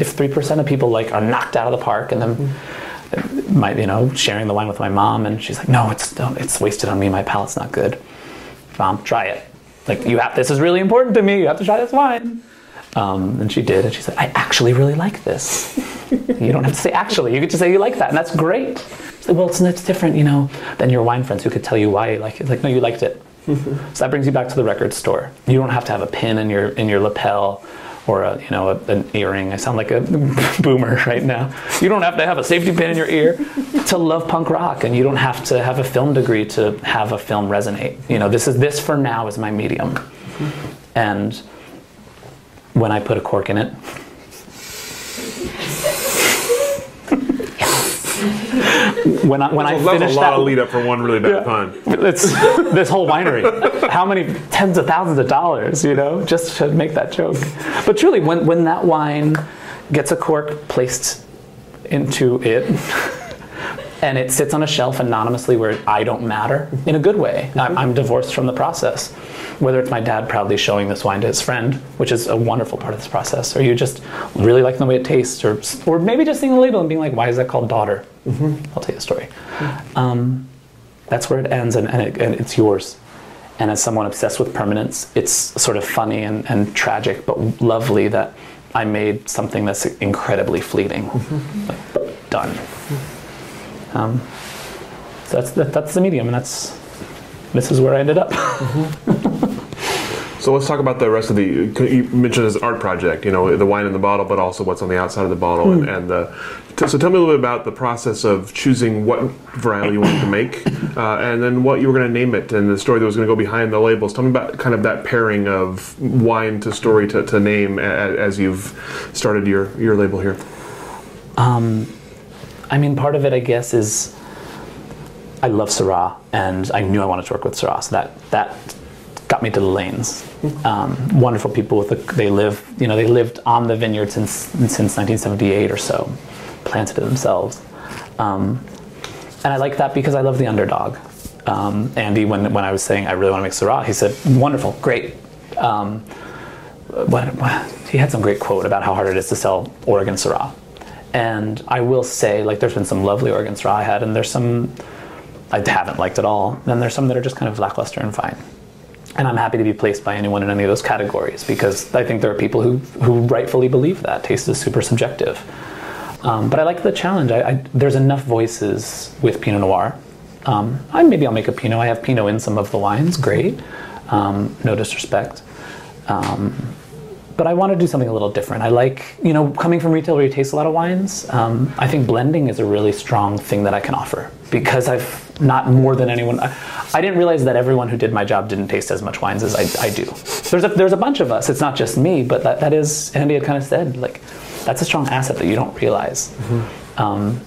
if three percent of people like are knocked out of the park, and then my you know sharing the wine with my mom, and she's like, no, it's no, it's wasted on me. My palate's not good. Mom, try it. Like you have this is really important to me. You have to try this wine. Um, and she did, and she said, I actually really like this. you don't have to say actually. You get to say you like that, and that's great. Well, it's, it's different, you know, than your wine friends who could tell you why you like it. It's like, no, you liked it. so that brings you back to the record store. You don't have to have a pin in your in your lapel or a you know a, an earring. I sound like a boomer right now. You don't have to have a safety pin in your ear to love punk rock, and you don't have to have a film degree to have a film resonate. You know, this is this for now is my medium, mm-hmm. and when I put a cork in it. When I when I that's finish a lot that of lead up for one really bad pun. it's this whole winery. How many tens of thousands of dollars, you know, just to make that joke. But truly, when, when that wine gets a cork placed into it and it sits on a shelf anonymously where I don't matter in a good way, I'm, mm-hmm. I'm divorced from the process. Whether it's my dad proudly showing this wine to his friend, which is a wonderful part of this process, or you just really liking the way it tastes, or, or maybe just seeing the label and being like, why is that called daughter? Mm-hmm. I'll tell you a story. Mm-hmm. Um, that's where it ends and, and, it, and it's yours. And as someone obsessed with permanence, it's sort of funny and, and tragic, but lovely that I made something that's incredibly fleeting. Like, done. Um, so that's, that, that's the medium, and that's this is where I ended up. So let's talk about the rest of the. You mentioned this art project, you know, the wine in the bottle, but also what's on the outside of the bottle, and, and the. t- So tell me a little bit about the process of choosing what varietal you wanted to make, uh, and then what you were going to name it, and the story that was going to go behind the labels. Tell me about kind of that pairing of wine to story to, to name a, as you've started your your label here. I mean, part of it, I guess, is I love Syrah, and I knew I wanted to work with Syrah, so that that got me to the lanes. Um, wonderful people with the, they live, you know, they lived on the vineyard since since 1978 or so, planted it themselves, um, and I like that because I love the underdog. Um, Andy, when when I was saying I really want to make Syrah, he said, "Wonderful, great." Um, what, what, he had some great quote about how hard it is to sell Oregon Syrah. And I will say, like, there's been some lovely Oregon Syrah I had, and there's some I haven't liked at all. Then there's some that are just kind of lackluster and fine. And I'm happy to be placed by anyone in any of those categories because I think there are people who, who rightfully believe that taste is super subjective. Um, but I like the challenge. I, I, there's enough voices with Pinot Noir Um, I, maybe I'll make a Pinot. I have Pinot in some of the wines. Great. Um, no disrespect. Um, but I want to do something a little different. I like, you know, coming from retail where you taste a lot of wines, um, I think blending is a really strong thing that I can offer because I've not more than anyone. I, I didn't realize that everyone who did my job didn't taste as much wines as I, I do. There's a, there's a bunch of us. It's not just me, but that, that is, Andy had kind of said, like, that's a strong asset that you don't realize. Mm-hmm. Um,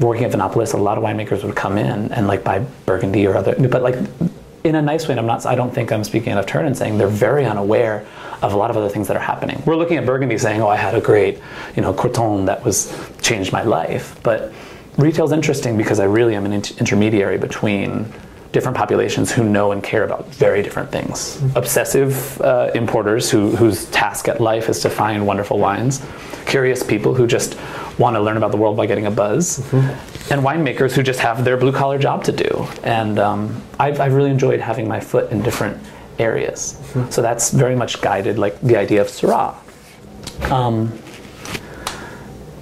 working at Vinopolis, a lot of winemakers would come in and like buy Burgundy or other, but like in a nice way. And I'm not. I don't think I'm speaking out of turn and saying they're very unaware of a lot of other things that are happening. We're looking at Burgundy saying, "Oh, I had a great, you know, Corton that was changed my life." But retail's interesting because I really am an inter- intermediary between different populations who know and care about very different things. Mm-hmm. Obsessive uh, importers who, whose task at life is to find wonderful wines. Curious people who just want to learn about the world by getting a buzz. Mm-hmm. And winemakers who just have their blue collar job to do. And um, I've, I've really enjoyed having my foot in different areas. Mm-hmm. So that's very much guided like the idea of Syrah. Um,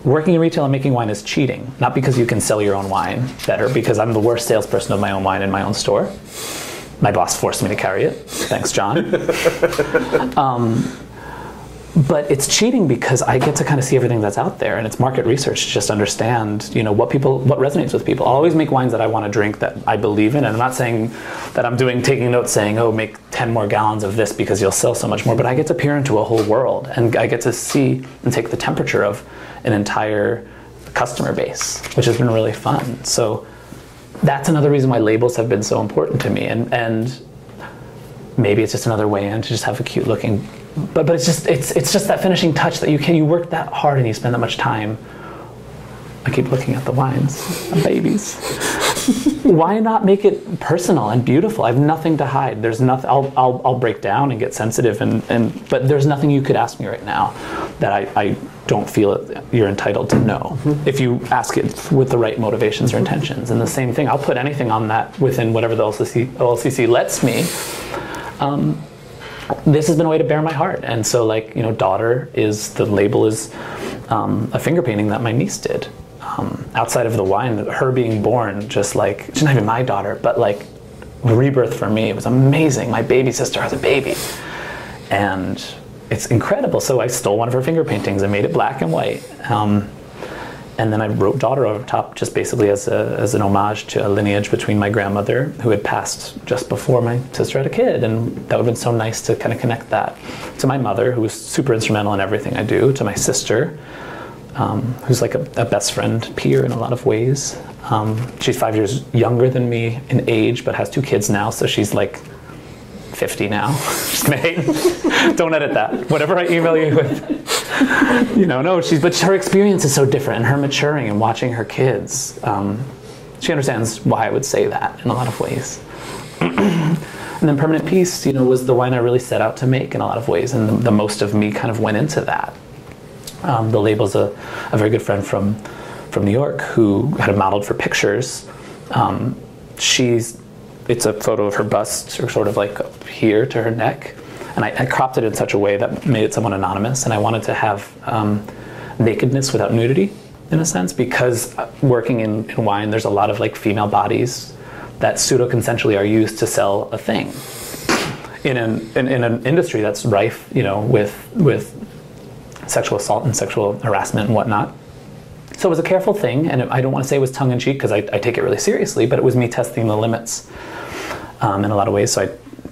working in retail and making wine is cheating, not because you can sell your own wine better, because I'm the worst salesperson of my own wine in my own store. My boss forced me to carry it. Thanks, John. um, but it's cheating because I get to kind of see everything that's out there, and it's market research to just understand, you know, what people, what resonates with people. I'll always make wines that I want to drink that I believe in, and I'm not saying that I'm doing taking notes, saying, oh, make 10 more gallons of this because you'll sell so much more. But I get to peer into a whole world, and I get to see and take the temperature of an entire customer base, which has been really fun. So that's another reason why labels have been so important to me, and and maybe it's just another way in to just have a cute looking but but it's just it's it's just that finishing touch that you can you work that hard and you spend that much time. I keep looking at the wines, babies. Why not make it personal and beautiful? I have nothing to hide. There's nothing. I'll, I'll, I'll break down and get sensitive, and, and but there's nothing you could ask me right now that I, I don't feel you're entitled to know mm-hmm. if you ask it with the right motivations or intentions. And the same thing, I'll put anything on that within whatever the LCC, LCC lets me. Um, this has been a way to bare my heart. And so, like, you know, daughter is the label is um, a finger painting that my niece did. Um, outside of the wine, her being born, just like, she's not even my daughter, but like, rebirth for me, it was amazing. My baby sister has a baby. And it's incredible. So I stole one of her finger paintings and made it black and white. Um, and then I wrote daughter over top just basically as, a, as an homage to a lineage between my grandmother who had passed just before my sister had a kid. And that would have been so nice to kind of connect that to my mother who was super instrumental in everything I do to my sister um, who's like a, a, best friend peer in a lot of ways. Um, she's five years younger than me in age but has two kids now. So she's like 50 now. Don't edit that. Whatever I email you with. you know, no, she's, but her experience is so different and her maturing and watching her kids. Um, she understands why I would say that in a lot of ways. and then Permanent Peace, you know, was the wine I really set out to make in a lot of ways, and the, the most of me kind of went into that. Um, the label's a, a very good friend from, from New York who had modeled for pictures. Um, she's it's a photo of her bust, or sort of like up here to her neck, and I, I, cropped it in such a way that made it somewhat anonymous. And I wanted to have um, nakedness without nudity, in a sense, because uh, working in, in wine, there's a lot of like female bodies that pseudo consensually are used to sell a thing. In an, in, in an industry that's rife, you know, with with sexual assault and sexual harassment and whatnot. So it was a careful thing, and I don't want to say it was tongue in cheek because I, I, take it really seriously, but it was me testing the limits um, in a lot of ways. So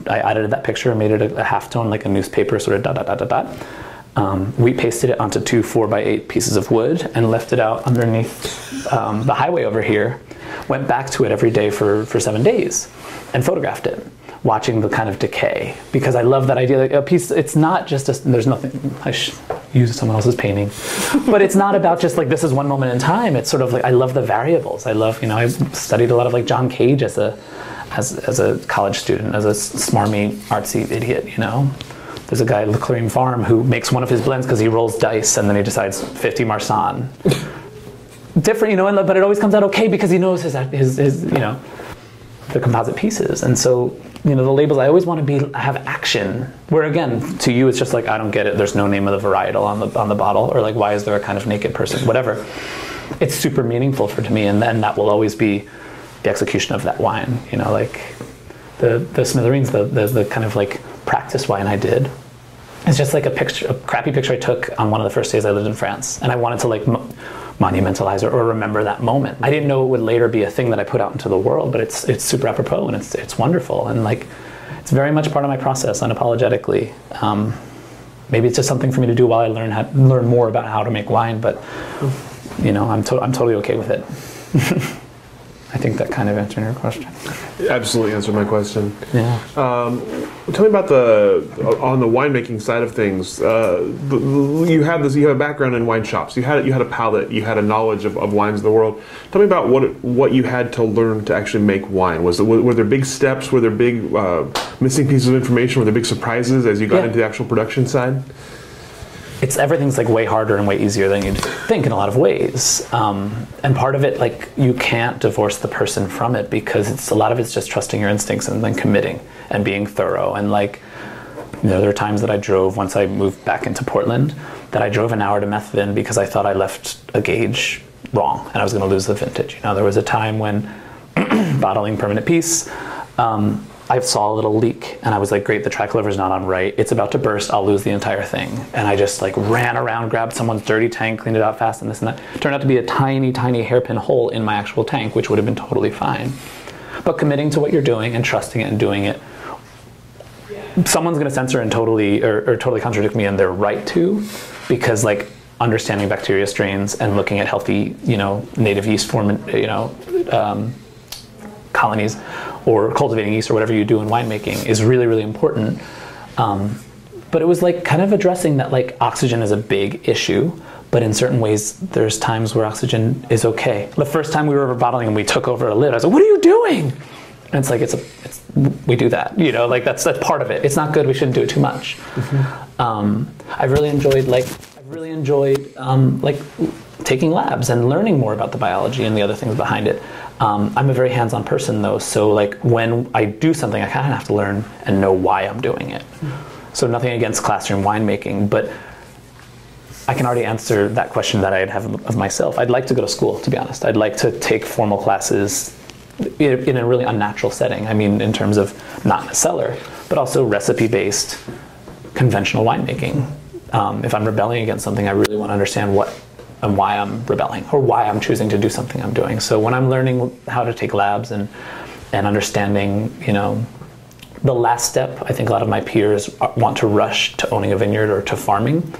I, I edited that picture and made it a, a half tone, like a newspaper, sort of dot dot dot dot dot. Um, we pasted it onto two four by eight pieces of wood and left it out underneath um, the highway over here. Went back to it every day for, for seven days and photographed it watching the kind of decay because I love that idea. Like a piece, it's not just a, there's nothing. I use someone else's painting, but it's not about just like this is one moment in time. It's sort of like I love the variables. I love you know I studied a lot of like John Cage as a as, as a college student, as a smarmy artsy idiot. You know, there's a guy at Le Farm who makes one of his blends because he rolls dice and then he decides 50 Marsanne. Different, you know, but it always comes out okay because he knows his, his, his you know, the composite pieces. And so you know the labels i always want to be have action where again to you it's just like i don't get it there's no name of the varietal on the on the bottle or like why is there a kind of naked person whatever it's super meaningful for to me and then that will always be the execution of that wine. You know, like the the smithereens, the the, the kind of like practice wine I did. It's just like a picture, a crappy picture I took on one of the first days I lived in France, and I wanted to like mo- monumentalize or, or remember that moment. I didn't know it would later be a thing that I put out into the world, but it's it's super apropos and it's it's wonderful and like it's very much part of my process unapologetically. Um, maybe it's just something for me to do while I learn how, learn more about how to make wine, but you know, I'm to, I'm totally okay with it. I think that kind of answered your question. Absolutely answered my question. Yeah. Tell me about the on the winemaking side of things. Uh, you have this. You have a background in wine shops. You had you had a palate. You had a knowledge of, of wines of the world. Tell me about what what you had to learn to actually make wine. Was were, were there big steps? Were there big uh, missing pieces of information? Were there big surprises as you got Yeah. into the actual production side? It's everything's like way harder and way easier than you'd think in a lot of ways. Um, and part of it, like you can't divorce the person from it because it's a lot of it's just trusting your instincts and then committing and being thorough. And like, you know, there are times that I drove once I moved back into Portland that I drove an hour to Methven because I thought I left a gauge wrong and I was going to lose the vintage. You know, there was a time when bottling permanent peace. Um, I saw a little leak and I was like, great, the track lever's not on right. It's about to burst. I'll lose the entire thing. And I just like ran around, grabbed someone's dirty tank, cleaned it out fast and this and that. Turned out to be a tiny, tiny hairpin hole in my actual tank, which would have been totally fine. But committing to what you're doing and trusting it and doing it, someone's going to censor and totally or, or totally contradict me and they're right to because like understanding bacteria strains and looking at healthy you know native yeast form you know um, colonies or cultivating yeast or whatever you do in winemaking is really really important. Um, but it was like kind of addressing that like oxygen is a big issue but in certain ways there's times where oxygen is okay. The first time we were over bottling and we took over a lid i was like what are you doing? And it's like it's a it's we do that you know like that's that's part of it. It's not good we shouldn't do it too much. Um, i've really enjoyed like i've really enjoyed um, like taking labs and learning more about the biology and the other things behind it um, i'm a very hands-on person though so like when i do something i kind of have to learn and know why i'm doing it so nothing against classroom winemaking but I can already answer that question that I'd have of myself. I'd like to go to school, to be honest. I'd like to take formal classes in a really unnatural setting. I mean, in terms of not in a cellar, but also recipe based conventional winemaking. Um, if I'm rebelling against something, I really want to understand what and why I'm rebelling or why I'm choosing to do something I'm doing. So when I'm learning how to take labs and and understanding, you know, the last step, I think a lot of my peers want to rush to owning a vineyard or to farming.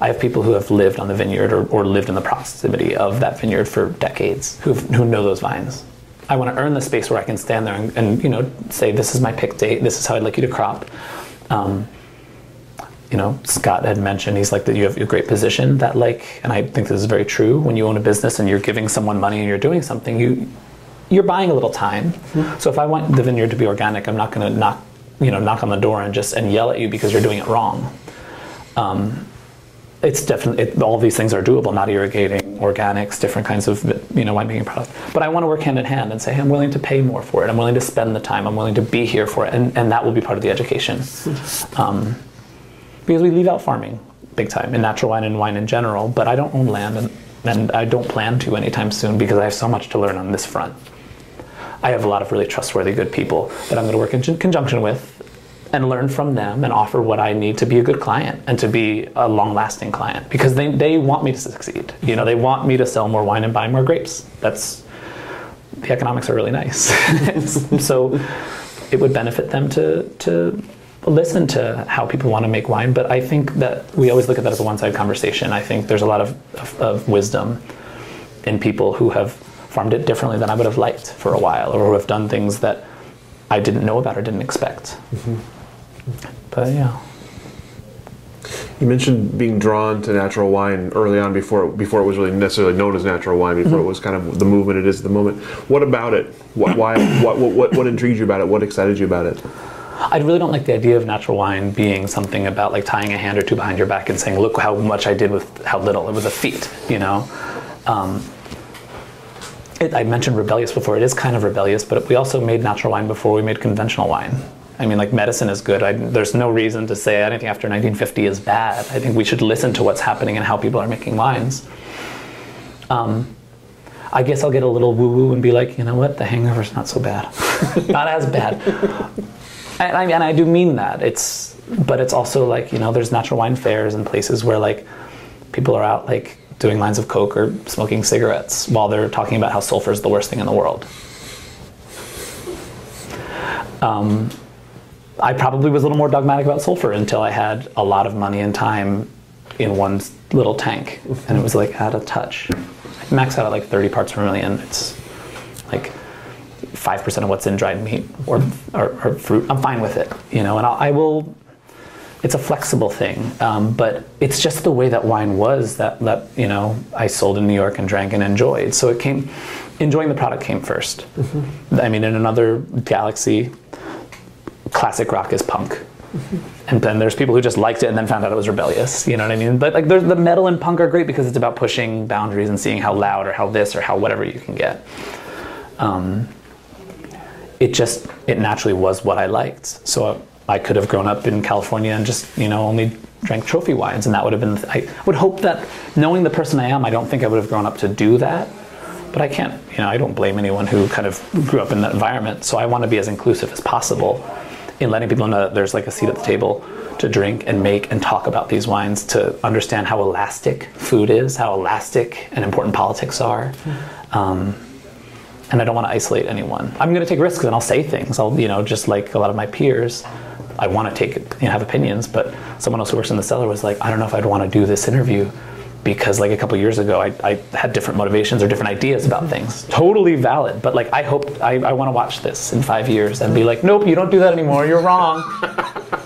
I have people who have lived on the vineyard or, or lived in the proximity of that vineyard for decades who who know those vines. I want to earn the space where I can stand there and, and you know say this is my pick date. This is how I'd like you to crop. Um, you know, Scott had mentioned he's like that you have a great position that like, and I think this is very true. When you own a business and you're giving someone money and you're doing something, you you're buying a little time. So if I want the vineyard to be organic, I'm not going to knock you know knock on the door and just and yell at you because you're doing it wrong. Um, it's definitely it, all these things are doable not irrigating organics different kinds of you know winemaking products but i want to work hand in hand and say hey, i'm willing to pay more for it. I'm willing to spend the time. I'm willing to be here for it. And, and that will be part of the education. Um, because we leave out farming big time in natural wine and wine in general but i don't own land and, and i don't plan to anytime soon because i have so much to learn on this front i have a lot of really trustworthy good people that i'm going to work in con- conjunction with and learn from them and offer what I need to be a good client and to be a long lasting client because they, they want me to succeed. You know, they want me to sell more wine and buy more grapes. That's the economics are really nice. so it would benefit them to to listen to how people want to make wine. But I think that we always look at that as a one sided conversation. I think there's a lot of, of, of wisdom in people who have farmed it differently than I would have liked for a while or who have done things that I didn't know about or didn't expect. Mm-hmm. But yeah. You mentioned being drawn to natural wine early on before before it was really necessarily known as natural wine. Before mm-hmm. it was kind of the movement it is at the moment. What about it? What, why? what, what, what, what intrigued you about it? What excited you about it? I really don't like the idea of natural wine being something about like tying a hand or two behind your back and saying, "Look how much I did with how little." It was a feat, you know. Um, it, I mentioned rebellious before. It is kind of rebellious, but we also made natural wine before we made conventional wine. I mean, like medicine is good. I, there's no reason to say anything after 1950 is bad. I think we should listen to what's happening and how people are making wines. Um, I guess I'll get a little woo woo and be like, you know what, the hangover's not so bad, not as bad. And I, and I do mean that. It's, but it's also like you know, there's natural wine fairs and places where like people are out like doing lines of coke or smoking cigarettes while they're talking about how sulfur is the worst thing in the world. Um, I probably was a little more dogmatic about sulfur until I had a lot of money and time in one little tank, and it was like out of touch. I max out at like 30 parts per million. It's like five percent of what's in dried meat or, or, or, fruit. I'm fine with it, you know, and I'll, I will. It's a flexible thing, um, but it's just the way that wine was that that you know I sold in New York and drank and enjoyed. So it came, enjoying the product came 1st mm-hmm. I mean, in another galaxy, classic rock is punk. And then there's people who just liked it and then found out it was rebellious. You know what I mean? But like, the metal and punk are great because it's about pushing boundaries and seeing how loud or how this or how whatever you can get. Um, it just it naturally was what I liked. So I could have grown up in California and just you know only drank trophy wines, and that would have been. I would hope that knowing the person I am, I don't think I would have grown up to do that. But I can't. You know, I don't blame anyone who kind of grew up in that environment. So I want to be as inclusive as possible in letting people know that there's like a seat at the table to drink and make and talk about these wines to understand how elastic food is, how elastic and important politics are. Um, and I don't want to isolate anyone. I'm going to take risks and I'll say things. I'll, you know, just like a lot of my peers, I want to take, you know, have opinions. But someone else who works in the cellar was like, I don't know if I'd want to do this interview because like a couple years ago I, I, had different motivations or different ideas about things totally valid but like i hope i, I want to watch this in five years and be like nope you don't do that anymore you're wrong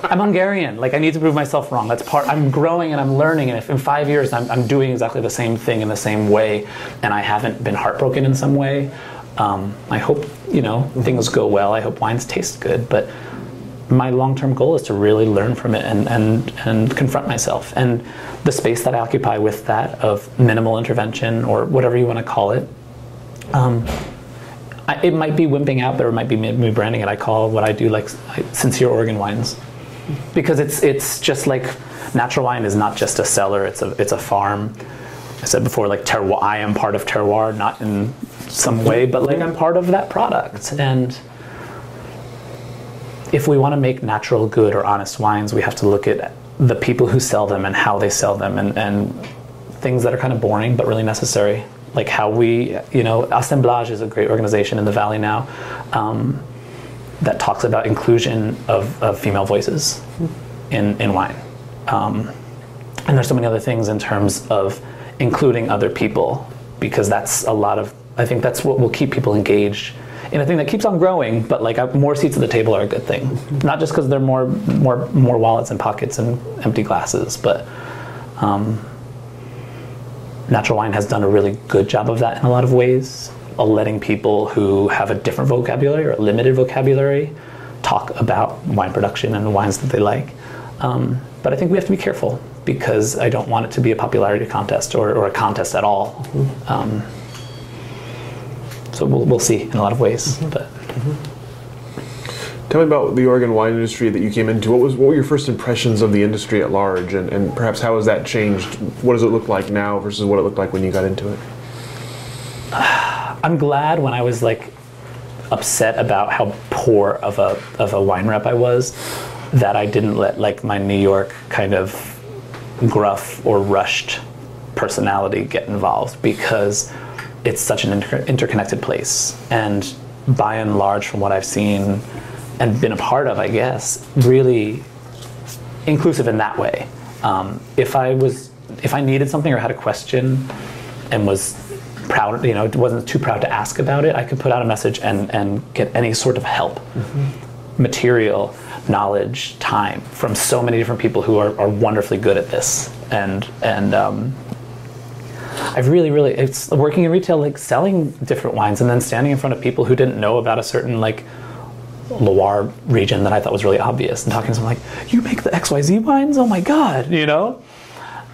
i'm hungarian like i need to prove myself wrong that's part i'm growing and i'm learning and if in five years I'm, I'm doing exactly the same thing in the same way and i haven't been heartbroken in some way um, i hope you know things go well i hope wines taste good but my long-term goal is to really learn from it and, and, and confront myself. And the space that I occupy with that of minimal intervention or whatever you want to call it, um, I, it might be wimping out, but it might be me branding it. I call what I do like sincere Oregon wines, because it's it's just like natural wine is not just a cellar; it's a it's a farm. I said before, like terroir. I am part of terroir, not in some way, but like I'm part of that product and if we want to make natural, good, or honest wines, we have to look at the people who sell them and how they sell them and, and things that are kind of boring but really necessary. Like how we, you know, Assemblage is a great organization in the Valley now um, that talks about inclusion of, of female voices in, in wine. Um, and there's so many other things in terms of including other people because that's a lot of, I think that's what will keep people engaged in a thing that keeps on growing, but like more seats at the table are a good thing. Not just because they're more more more wallets and pockets and empty glasses, but um, natural wine has done a really good job of that in a lot of ways, of letting people who have a different vocabulary or a limited vocabulary talk about wine production and the wines that they like. Um, but I think we have to be careful because I don't want it to be a popularity contest or, or a contest at all. Um, so we'll, we'll see in a lot of ways. Mm-hmm. But Tell me about the Oregon wine industry that you came into. What was what were your first impressions of the industry at large, and, and perhaps how has that changed? What does it look like now versus what it looked like when you got into it? I'm glad when I was like upset about how poor of a of a wine rep I was that I didn't let like my New York kind of gruff or rushed personality get involved because it's such an inter- interconnected place. And by and large, from what I've seen and been a part of, I guess, really inclusive in that way. Um, if I was, if I needed something or had a question, and was proud, you know, wasn't too proud to ask about it, I could put out a message and and get any sort of help, mm-hmm. material, knowledge, time from so many different people who are, are wonderfully good at this, and and um, I've really, really, it's working in retail, like selling different wines and then standing in front of people who didn't know about a certain like Loire region that I thought was really obvious and talking to them like, you make the XYZ wines? Oh my God, you know?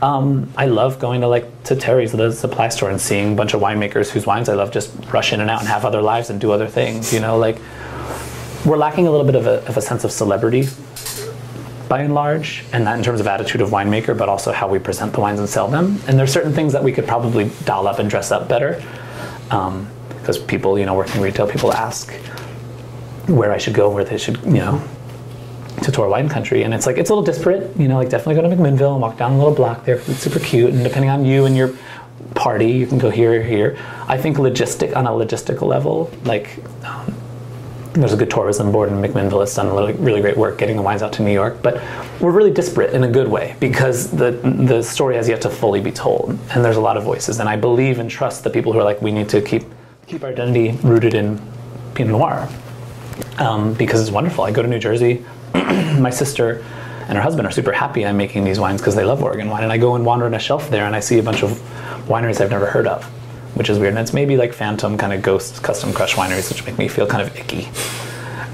Um, I love going to like to Terry's, the supply store, and seeing a bunch of winemakers whose wines I love just rush in and out and have other lives and do other things. You know, like we're lacking a little bit of a, of a sense of celebrity by and large, and not in terms of attitude of winemaker, but also how we present the wines and sell them. And there's certain things that we could probably doll up and dress up better. because people, you know, working retail, people ask where I should go, where they should, you know, to tour wine country, and it's like it's a little disparate, you know, like definitely go to McMinnville and walk down a little block there. it's super cute, and depending on you and your party, you can go here or here. I think logistic on a logistical level, like um, there's a good tourism board in McMinnville that's done really, really great work getting the wines out to New York, but we're really disparate in a good way because the the story has yet to fully be told, and there's a lot of voices, and I believe and trust the people who are like we need to keep keep our identity rooted in Pinot Noir um, because it's wonderful. I go to New Jersey, my sister and her husband are super happy I'm making these wines because they love Oregon wine, and I go and wander on a shelf there and I see a bunch of wineries I've never heard of, which is weird. And it's maybe like phantom kind of ghost custom crush wineries, which make me feel kind of icky.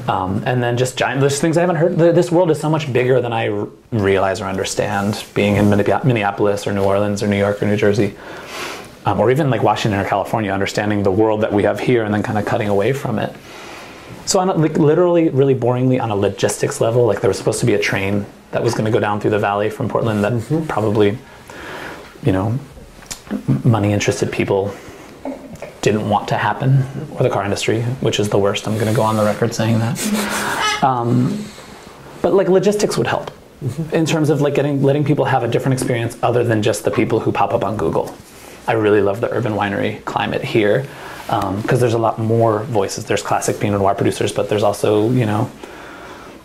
Um, and then just giant, there's things I haven't heard. This world is so much bigger than I r- realize or understand. Being in Minneapolis or New Orleans or New York or New Jersey, um, or even like Washington or California, understanding the world that we have here and then kind of cutting away from it. So on a, like literally, really boringly on a logistics level, like there was supposed to be a train that was going to go down through the valley from Portland that probably, you know, money interested people didn't want to happen, or the car industry, which is the worst. I'm going to go on the record saying that. Um, but like logistics would help in terms of like getting letting people have a different experience other than just the people who pop up on Google. I really love the urban winery climate here because there's a lot more voices. There's classic Pinot Noir producers, but there's also you know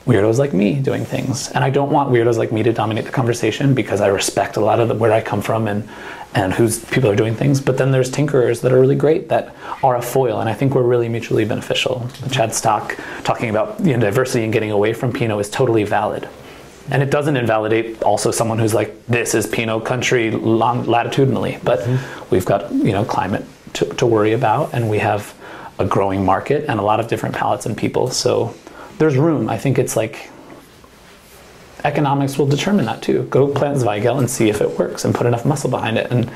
weirdos like me doing things. And I don't want weirdos like me to dominate the conversation because I respect a lot of the, where I come from and and whose people are doing things. But then there's tinkerers that are really great that are a foil, and I think we're really mutually beneficial. Chad Stock talking about you know, diversity and getting away from Pinot is totally valid. And it doesn't invalidate also someone who's like, this is Pinot country long, latitudinally, but mm-hmm. we've got you know climate to, to worry about, and we have a growing market and a lot of different palates and people. So there's room. I think it's like economics will determine that too. Go plant Zweigelt and see if it works and put enough muscle behind it. And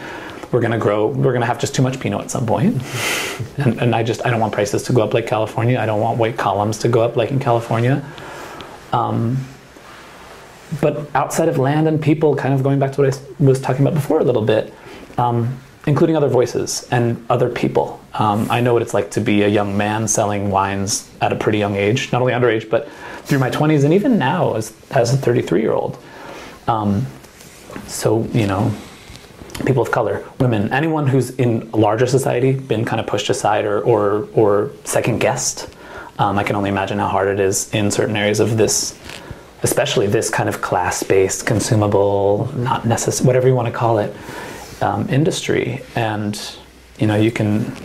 we're gonna grow. We're gonna have just too much Pinot at some point. And, and I just I don't want prices to go up like California. I don't want white columns to go up like in California. Um, but outside of land and people, kind of going back to what I was talking about before a little bit, um, including other voices and other people. Um, I know what it's like to be a young man selling wines at a pretty young age, not only underage, but through my 20s and even now as, as a 33 year old. Um, so, you know, people of color, women, anyone who's in larger society been kind of pushed aside or, or, or second guessed. Um, I can only imagine how hard it is in certain areas of this, especially this kind of class based, consumable, not necessary, whatever you want to call it, um, industry. And, you know, you can,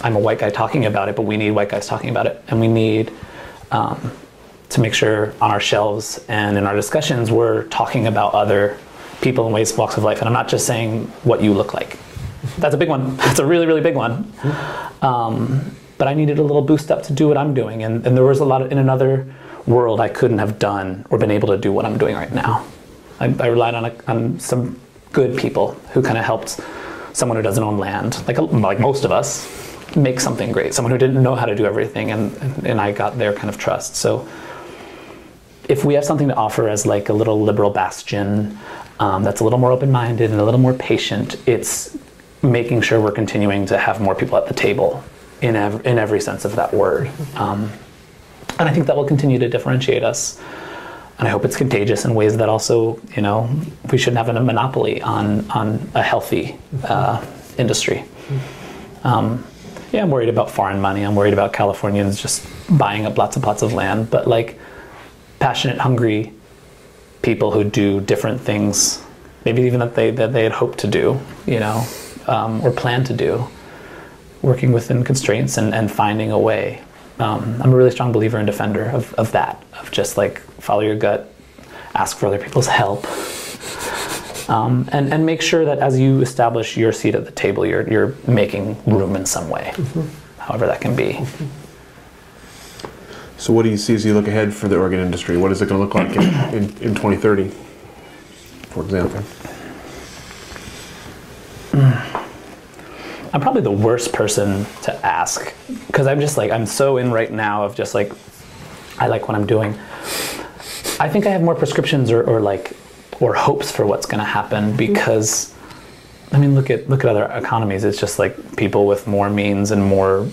I'm a white guy talking about it, but we need white guys talking about it. And we need um, to make sure on our shelves and in our discussions we're talking about other people and ways, walks of life. And I'm not just saying what you look like. That's a big one. That's a really, really big one. Um, but I needed a little boost up to do what I'm doing. And, and there was a lot of, in another world, I couldn't have done or been able to do what I'm doing right now. I, I relied on, a, on some good people who kind of helped someone who doesn't own land, like, like most of us, make something great. Someone who didn't know how to do everything, and, and, and I got their kind of trust. So if we have something to offer as like a little liberal bastion um, that's a little more open-minded and a little more patient, it's making sure we're continuing to have more people at the table in, ev- in every sense of that word. Um, and I think that will continue to differentiate us. And I hope it's contagious in ways that also, you know, we shouldn't have a monopoly on, on a healthy uh, industry. Um, yeah, I'm worried about foreign money. I'm worried about Californians just buying up lots and lots of land. But like passionate, hungry people who do different things, maybe even that they that they had hoped to do, you know, um, or planned to do, working within constraints and, and finding a way. Um, I'm a really strong believer and defender of, of that, of just like follow your gut, ask for other people's help, um, and, and make sure that as you establish your seat at the table, you're, you're making room in some way, however that can be. So, what do you see as you look ahead for the Oregon industry? What is it going to look like in, in, in 2030, for example? I'm probably the worst person to ask because I'm just like, I'm so in right now of just like, I like what I'm doing. I think I have more prescriptions or, or like, or hopes for what's going to happen mm-hmm. because I mean, look at look at other economies. It's just like people with more means and more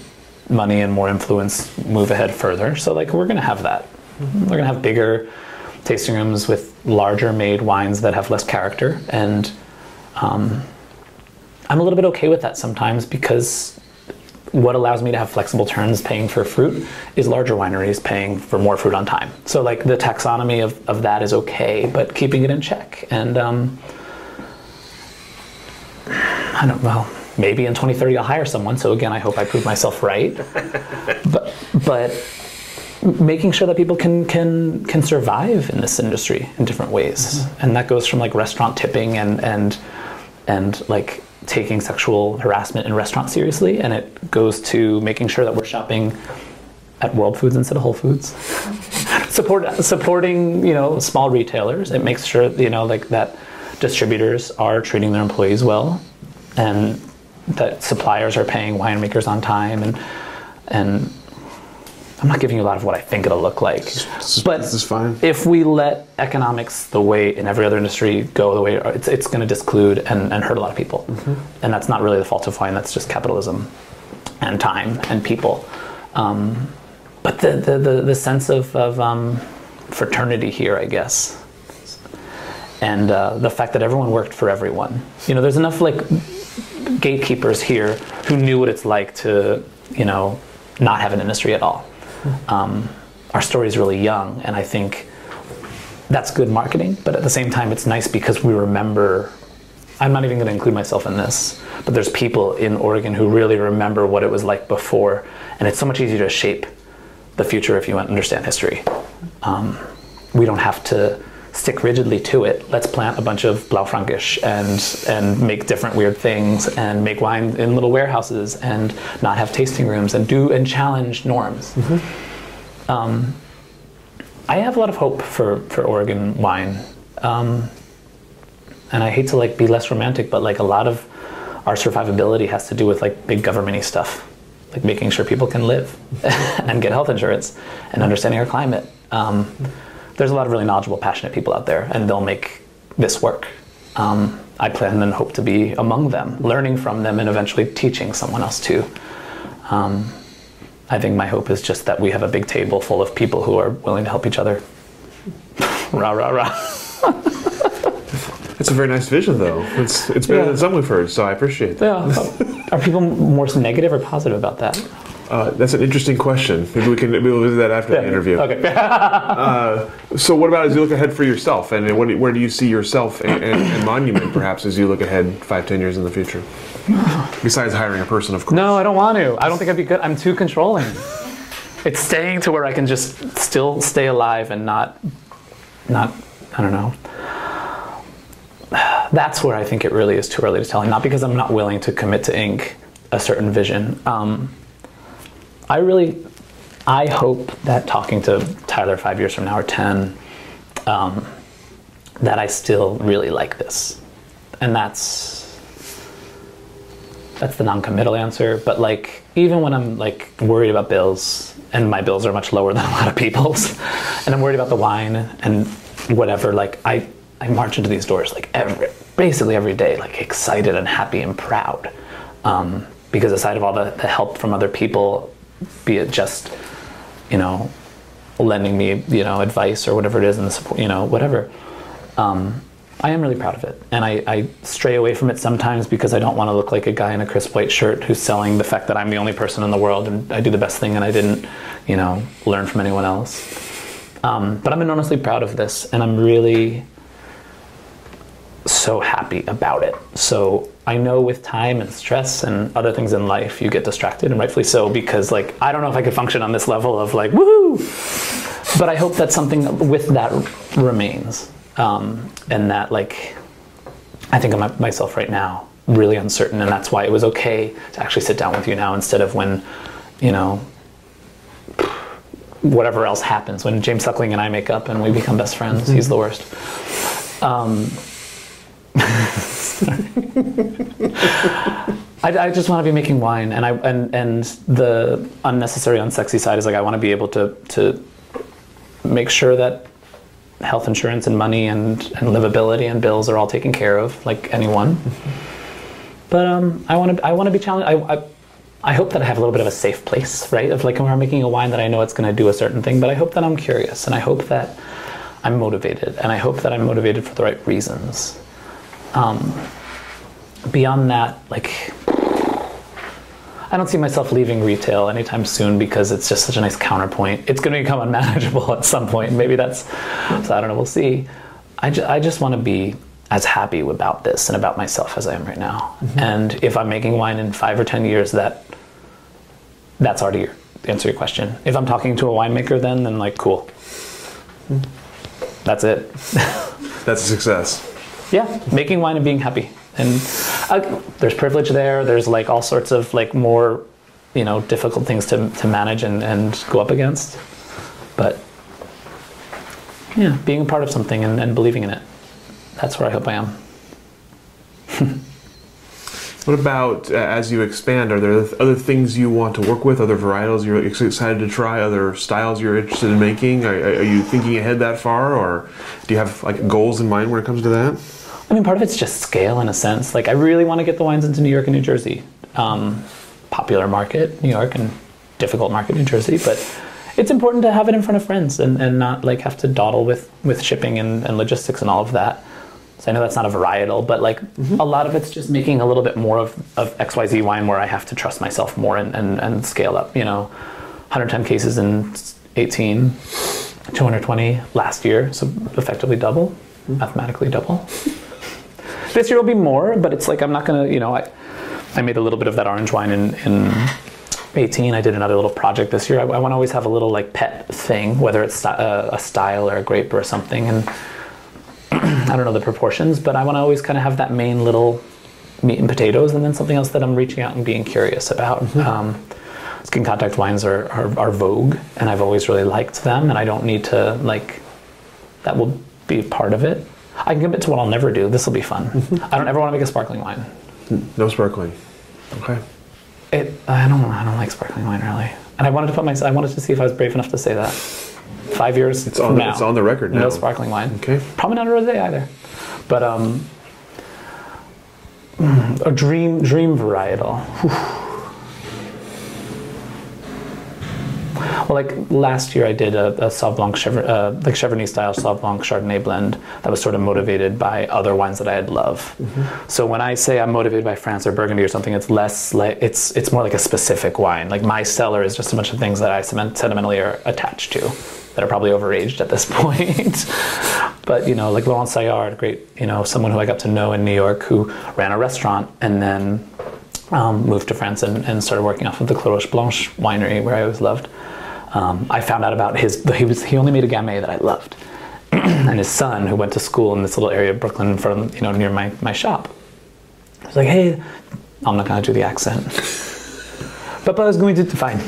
money and more influence move ahead further. So like we're gonna have that. We're gonna have bigger tasting rooms with larger made wines that have less character, and um, I'm a little bit okay with that sometimes because what allows me to have flexible terms paying for fruit is larger wineries paying for more fruit on time. So like the taxonomy of, of that is okay, but keeping it in check. And um, I don't know. Maybe in 2030 I'll hire someone. So again, I hope I prove myself right. but but making sure that people can can can survive in this industry in different ways, mm-hmm. and that goes from like restaurant tipping and and and like taking sexual harassment in restaurants seriously, and it goes to making sure that we're shopping at World Foods instead of Whole Foods. Support supporting you know small retailers. It makes sure you know like that distributors are treating their employees well, and that suppliers are paying winemakers on time, and and I'm not giving you a lot of what I think it'll look like. But this is fine. if we let economics the way in every other industry go the way it's, it's going to disclude and, and hurt a lot of people. And that's not really the fault of wine, that's just capitalism and time and people. Um, but the, the, the, the sense of, of um, fraternity here, I guess, and uh, the fact that everyone worked for everyone. You know, there's enough like gatekeepers here who knew what it's like to, you know, not have an industry at all. Um, our story is really young, and I think that's good marketing. But at the same time, it's nice because we remember. I'm not even going to include myself in this, but there's people in Oregon who really remember what it was like before, and it's so much easier to shape the future if you understand history. Um, we don't have to stick rigidly to it. Let's plant a bunch of Blaufränkisch and and make different weird things and make wine in little warehouses and not have tasting rooms and do and challenge norms. Um, I have a lot of hope for for Oregon wine, um, and I hate to like be less romantic, but like a lot of our survivability has to do with like big governmenty stuff, like making sure people can live and get health insurance and understanding our climate. Um, there's a lot of really knowledgeable, passionate people out there, and they'll make this work. Um, I plan and hope to be among them, learning from them, and eventually teaching someone else too. Um, I think my hope is just that we have a big table full of people who are willing to help each other. rah rah rah. It's a very nice vision, though. It's it's better Yeah. than some we've heard, so I appreciate that. Yeah. Are people more negative or positive about that? Uh, that's an interesting question. Maybe we can maybe we'll visit that after the interview. Okay. So, what about as you look ahead for yourself, and what, where do you see yourself and, and, and Monument, perhaps, as you look ahead five, ten years in the future? Besides hiring a person, of course. No, I don't want to. I don't think I'd be good. I'm too controlling. It's staying to where I can just still stay alive and not, not, I don't know. That's where I think it really is too early to tell. Not because I'm not willing to commit to ink a certain vision. Um, I really, I hope that talking to Tyler five years from now or ten, um, that I still really like this, and that's that's the non-committal answer but like even when i'm like worried about bills and my bills are much lower than a lot of people's and i'm worried about the wine and whatever like i i march into these doors like every basically every day like excited and happy and proud um, because aside of all the, the help from other people be it just you know lending me you know advice or whatever it is and the support you know whatever um, I am really proud of it, and I, I stray away from it sometimes because I don't want to look like a guy in a crisp white shirt who's selling the fact that I'm the only person in the world and I do the best thing and I didn't, you know, learn from anyone else. Um, but I'm enormously proud of this, and I'm really so happy about it. So I know with time and stress and other things in life, you get distracted, and rightfully so, because like I don't know if I could function on this level of like woohoo. But I hope that something with that remains, um, and that like I think of my, myself right now really uncertain, and that's why it was okay to actually sit down with you now instead of when, you know, whatever else happens when James Suckling and I make up and we become best friends. He's the worst. Um, I, I just want to be making wine, and I and and the unnecessary, unsexy side is like I want to be able to to make sure that health insurance and money and and livability and bills are all taken care of, like anyone. but um, I want to I want to be challenged. I, I I hope that I have a little bit of a safe place, right? Of like when I'm making a wine that I know it's going to do a certain thing, but I hope that I'm curious and I hope that I'm motivated and I hope that I'm motivated for the right reasons. Um, beyond that, like I don't see myself leaving retail anytime soon because it's just such a nice counterpoint. It's going to become unmanageable at some point. Maybe that's so. I don't know. We'll see. I, ju- I just want to be as happy about this and about myself as I am right now. And if I'm making wine in five or ten years, that that's already your, answer your question. If I'm talking to a winemaker, then then like cool. That's it. That's a success. Yeah, making wine and being happy. And uh, there's privilege there. There's like all sorts of like more, you know, difficult things to, to manage and, and go up against. But yeah, being a part of something and, and believing in it. That's where I hope I am. What about uh, as you expand? Are there other things you want to work with? Other varietals you're excited to try? Other styles you're interested in making? Are, are you thinking ahead that far, or do you have like goals in mind when it comes to that? I mean, part of it's just scale in a sense. Like, I really want to get the wines into New York and New Jersey. Um, popular market, New York, and difficult market, New Jersey. But it's important to have it in front of friends and, and not like have to dawdle with, with shipping and, and logistics and all of that. So I know that's not a varietal, but like a lot of it's just making a little bit more of, of XYZ wine where I have to trust myself more and, and, and scale up. You know, 110 cases in 18, 220 last year, so effectively double, mathematically double. This year will be more, but it's like I'm not gonna, you know, I, I made a little bit of that orange wine in, in 18. I did another little project this year. I, I want to always have a little like pet thing, whether it's a, a style or a grape or something. And I don't know the proportions, but I want to always kind of have that main little meat and potatoes, and then something else that I'm reaching out and being curious about. Um, skin contact wines are, are, are vogue, and I've always really liked them, and I don't need to like. That will be part of it. I can commit to what I'll never do. This will be fun. I don't ever want to make a sparkling wine. No sparkling. Okay. It. I don't. I don't like sparkling wine really. And I wanted to put my. I wanted to see if I was brave enough to say that. Five years It's on. now. It's on the record now. No sparkling wine. Okay. Probably not a rosé either. But um, mm, a dream dream varietal. Well, like last year, I did a, a Sauv Blanc, Chever, uh, like Chevrolet style Sauv Blanc Chardonnay blend that was sort of motivated by other wines that I had loved. So when I say I'm motivated by France or Burgundy or something, it's less like it's it's more like a specific wine. Like my cellar is just a bunch of things that I sentimentally are attached to that are probably overaged at this point. but you know, like Laurent Saillard, great, you know, someone who I got to know in New York who ran a restaurant and then um, moved to France and, and started working off of the Clos Roche Blanche winery where I always loved. Um, I found out about his. He was he only made a Gamay that I loved, and his son who went to school in this little area of Brooklyn, from you know near my my shop. I was like, hey, I'm not gonna do the accent. Papa is going to fine.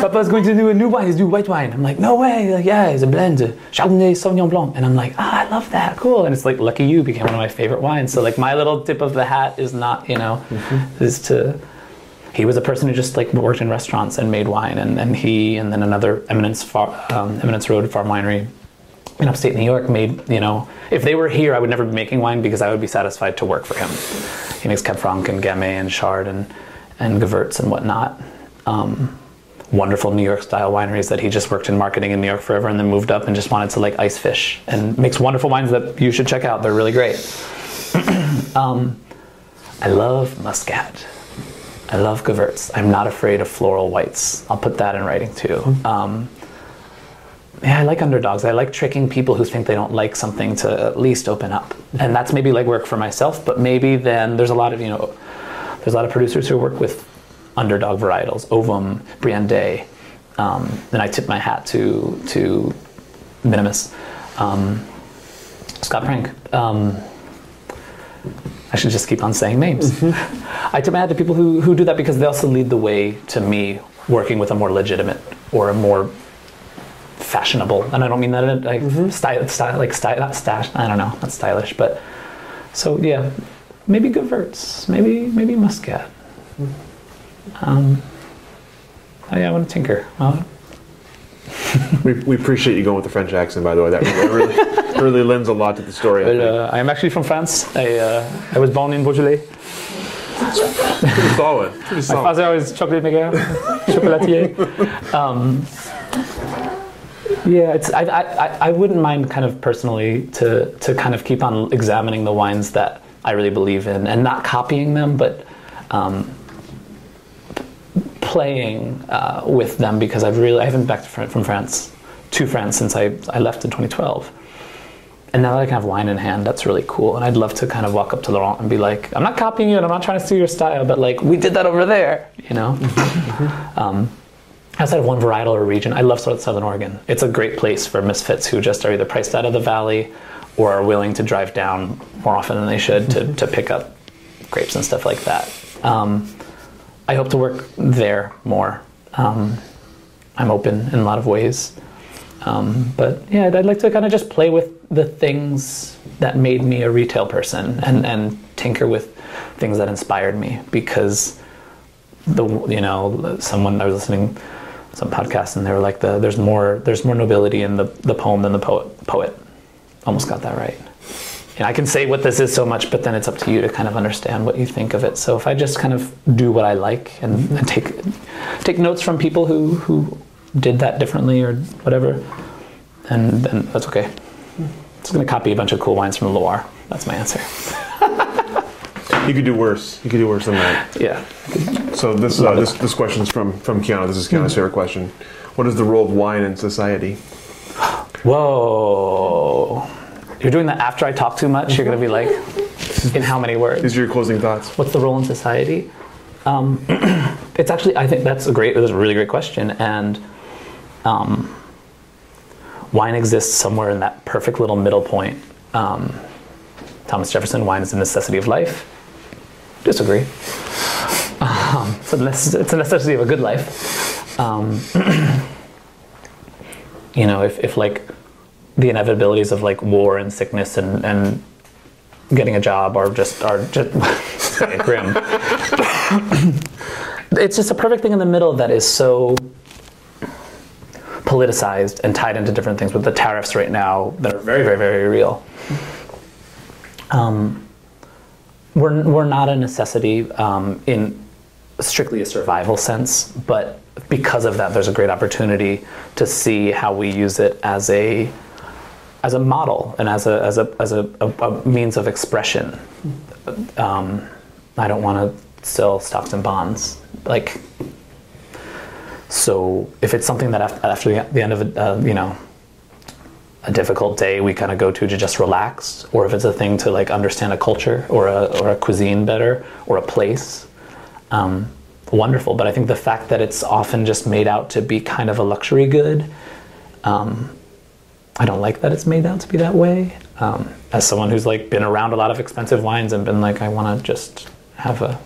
Papa is going to do a new wine. He's do white wine. I'm like, no way. Like, yeah, it's a blend, Chardonnay, Sauvignon Blanc, and I'm like, ah, I love that. Cool. And it's like, Lucky You became one of my favorite wines. So like, my little tip of the hat is not, you know, is to. He was a person who just like worked in restaurants and made wine, and, and he and then another Eminence Far, um, Eminence Road Farm Winery in upstate New York made, you know, if they were here, I would never be making wine because I would be satisfied to work for him. He makes Cab Franc and Gamay and Chard and, and Gewurz and whatnot. Um, wonderful New York style wineries that he just worked in marketing in New York forever and then moved up and just wanted to like ice fish and makes wonderful wines that you should check out. They're really great. um, I love Muscat. I love Gewurz. I'm not afraid of floral whites. I'll put that in writing too. Um, yeah, I like underdogs. I like tricking people who think they don't like something to at least open up. And that's maybe like work for myself, but maybe then there's a lot of, you know, there's a lot of producers who work with underdog varietals, Ovum, Brianne Day. Um, and I tip my hat to to Minimus, um, Scott Frank. Um, I should just keep on saying names. Mm-hmm. I tip my hat to people who, who do that because they also lead the way to me working with a more legitimate or a more fashionable, and I don't mean that in like mm-hmm. style, style, like style, not stash. I don't know, not stylish, but so yeah, maybe Gewurz, maybe maybe Muscat. Mm-hmm. Um, oh yeah, I want to tinker. Well, We, we appreciate you going with the French accent, by the way. That really, really, really lends a lot to the story. I think. uh, I am actually from France. I uh, I was born in Beaujolais. Pretty solid. Pretty My father always chocolate maker, chocolatier. Um, yeah, it's I, I, I- I wouldn't mind kind of personally to to kind of keep on examining the wines that I really believe in and not copying them, but um, playing uh, with them because I've really I haven't been back to Fran- from France to France since I, I left in 2012. And now that I can have wine in hand, that's really cool. And I'd love to kind of walk up to Laurent and be like, I'm not copying you and I'm not trying to steal your style, but like, we did that over there, you know? um, outside of one varietal or region, I love South- Southern Oregon. It's a great place for misfits who just are either priced out of the valley or are willing to drive down more often than they should to, to pick up grapes and stuff like that. Um, I hope to work there more. Um, I'm open in a lot of ways. Um, but yeah, I'd, I'd like to kind of just play with the things that made me a retail person and, and tinker with things that inspired me because the you know someone I was listening to some podcast and they were like the there's more there's more nobility in the, the poem than the poet poet almost got that right and I can say what this is so much but then it's up to you to kind of understand what you think of it so if I just kind of do what I like and, and take take notes from people who who did that differently or whatever and then that's okay just gonna copy a bunch of cool wines from the Loire that's my answer You could do worse. You could do worse than that. yeah So this uh, this this question's from from Kiana. This is Kiana's favorite question. What is the role of wine in society? Whoa. You're doing that after I talk too much? You're going to be like, in how many words? These are your closing thoughts. What's the role in society? Um, it's actually, I think that's a great, that's a really great question. And um, wine exists somewhere in that perfect little middle point. Um, Thomas Jefferson, wine is a necessity of life. Disagree. Um, it's, a necess- it's a necessity of a good life. Um, you know, if, if like the inevitabilities of like war and sickness and, and getting a job are just are just grim. it's just a perfect thing in the middle that is so politicized and tied into different things with the tariffs right now that are very, very, very real. Um, we're, we're not a necessity um, in strictly a survival sense, but because of that, there's a great opportunity to see how we use it as a as a model and as a as a as a, a, a means of expression. Um, I don't want to sell stocks and bonds, like. So if it's something that after, the end of a, uh, you know a difficult day we kind of go to to just relax, or if it's a thing to like understand a culture or a or a cuisine better or a place, um, wonderful. But I think the fact that it's often just made out to be kind of a luxury good. Um, I don't like that it's made out to be that way. Um, as someone who's like been around a lot of expensive wines and been like, I want to just have a,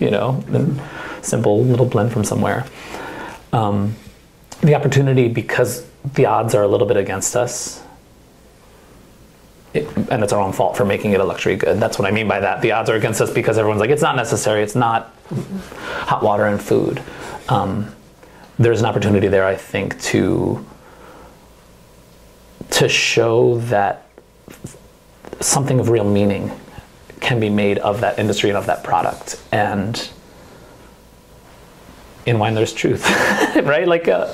you know, simple little blend from somewhere. Um, the opportunity because the odds are a little bit against us. It, and it's our own fault for making it a luxury good. That's what I mean by that. The odds are against us because everyone's like, it's not necessary. It's not hot water and food. Um, there's an opportunity there, I think, to to show that something of real meaning can be made of that industry and of that product. And in wine, there's truth, right? Like uh,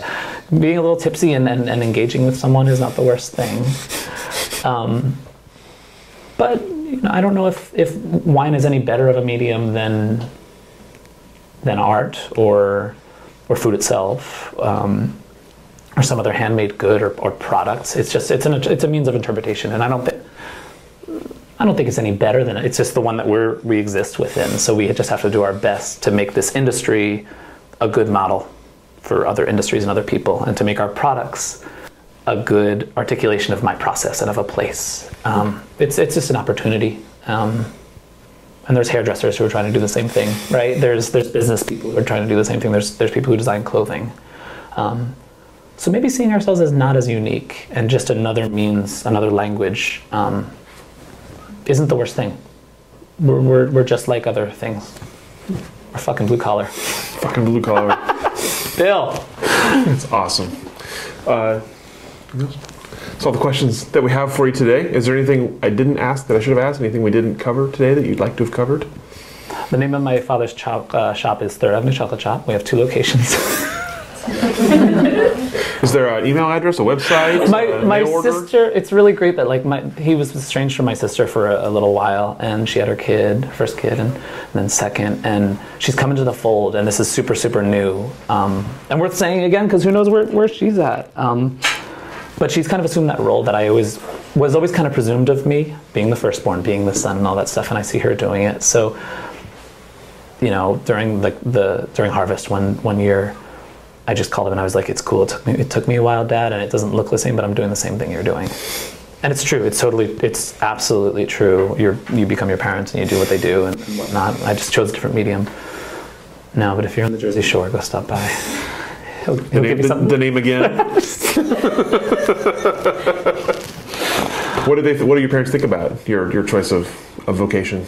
being a little tipsy and, and, and, engaging with someone is not the worst thing. Um, but you know, I don't know if, if wine is any better of a medium than than art or or food itself. Um, or some other handmade good or, or products. It's just it's an it's a means of interpretation, and I don't think I don't think it's any better than it. It's just the one that we're we exist within. So we just have to do our best to make this industry a good model for other industries and other people, and to make our products a good articulation of my process and of a place. Um, it's it's just an opportunity. Um, and there's hairdressers who are trying to do the same thing, right? There's there's business people who are trying to do the same thing. There's there's people who design clothing. Um, so maybe seeing ourselves as not as unique and just another means, another language, um, isn't the worst thing. We're, we're, we're just like other things. We're fucking blue collar. Fucking blue collar. Bill! It's awesome. Uh, that's all the questions that we have for you today. Is there anything I didn't ask that I should have asked? Anything we didn't cover today that you'd like to have covered? The name of my father's chop, uh, shop is Third Avenue Chocolate Shop. We have two locations. Is there an email address, a website? my a my sister it's really great that like my he was estranged from my sister for a, a little while and she had her kid first kid and, then second and she's come into the fold and this is super super new. Um, and worth saying again because who knows where, where she's at. Um, but she's kind of assumed that role that i always was always kind of presumed of me being the firstborn being the son and all that stuff and i see her doing it. So you know during the, the during harvest one one year I just called him and I was like, "It's cool. It took me it took me a while, Dad, and it doesn't look the same, but I'm doing the same thing you're doing." And it's true. It's totally. It's absolutely true. You you become your parents and you do what they do and whatnot. I just chose a different medium. No, but if you're on the Jersey Shore, go stop by. He'll, he'll name, give you the, something. the name again. what do they? What do your parents think about your your choice of, of vocation?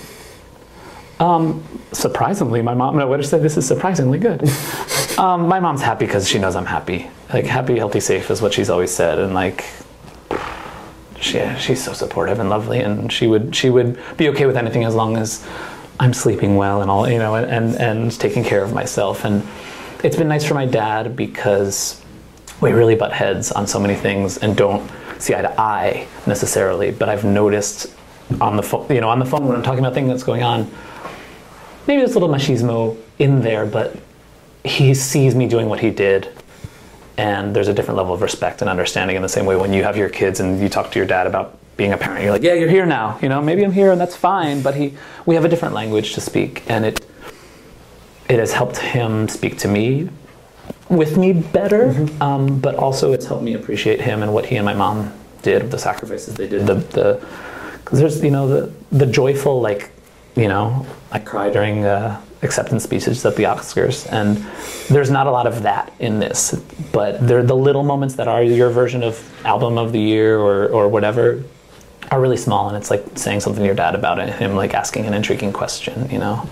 Um, surprisingly, my mom. No, what did I say? This is surprisingly good. um, my mom's happy because she knows I'm happy. Like happy, healthy, safe is what she's always said, and like. She, she's so supportive and lovely, and she would she would be okay with anything as long as I'm sleeping well and all you know, and and taking care of myself. And it's been nice for my dad because we really butt heads on so many things and don't see eye to eye necessarily. But I've noticed on the phone, you know, on the phone when I'm talking about things that's going on, maybe there's a little machismo in there, but he sees me doing what he did. And there's a different level of respect and understanding in the same way when you have your kids and you talk to your dad about being a parent. You're like, yeah, you're here now. You know, maybe I'm here and that's fine. But he, we have a different language to speak, and it, it has helped him speak to me with me better, um, but also it's helped me appreciate him and what he and my mom did, the sacrifices they did, the the because there's you know the the joyful like you know I cry during uh, acceptance speeches at the Oscars, and there's not a lot of that in this, but they're the little moments that are your version of album of the year or or whatever are really small, and it's like saying something to your dad about it, him like asking an intriguing question, you know.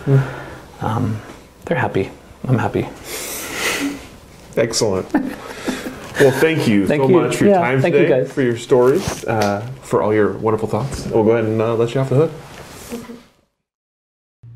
Um, they're happy. I'm happy. Excellent. well, thank you Thank so you. much for your Yeah, time thank you, today, guys. for your stories, uh, for all your wonderful thoughts. We'll go ahead and uh, let you off the hook.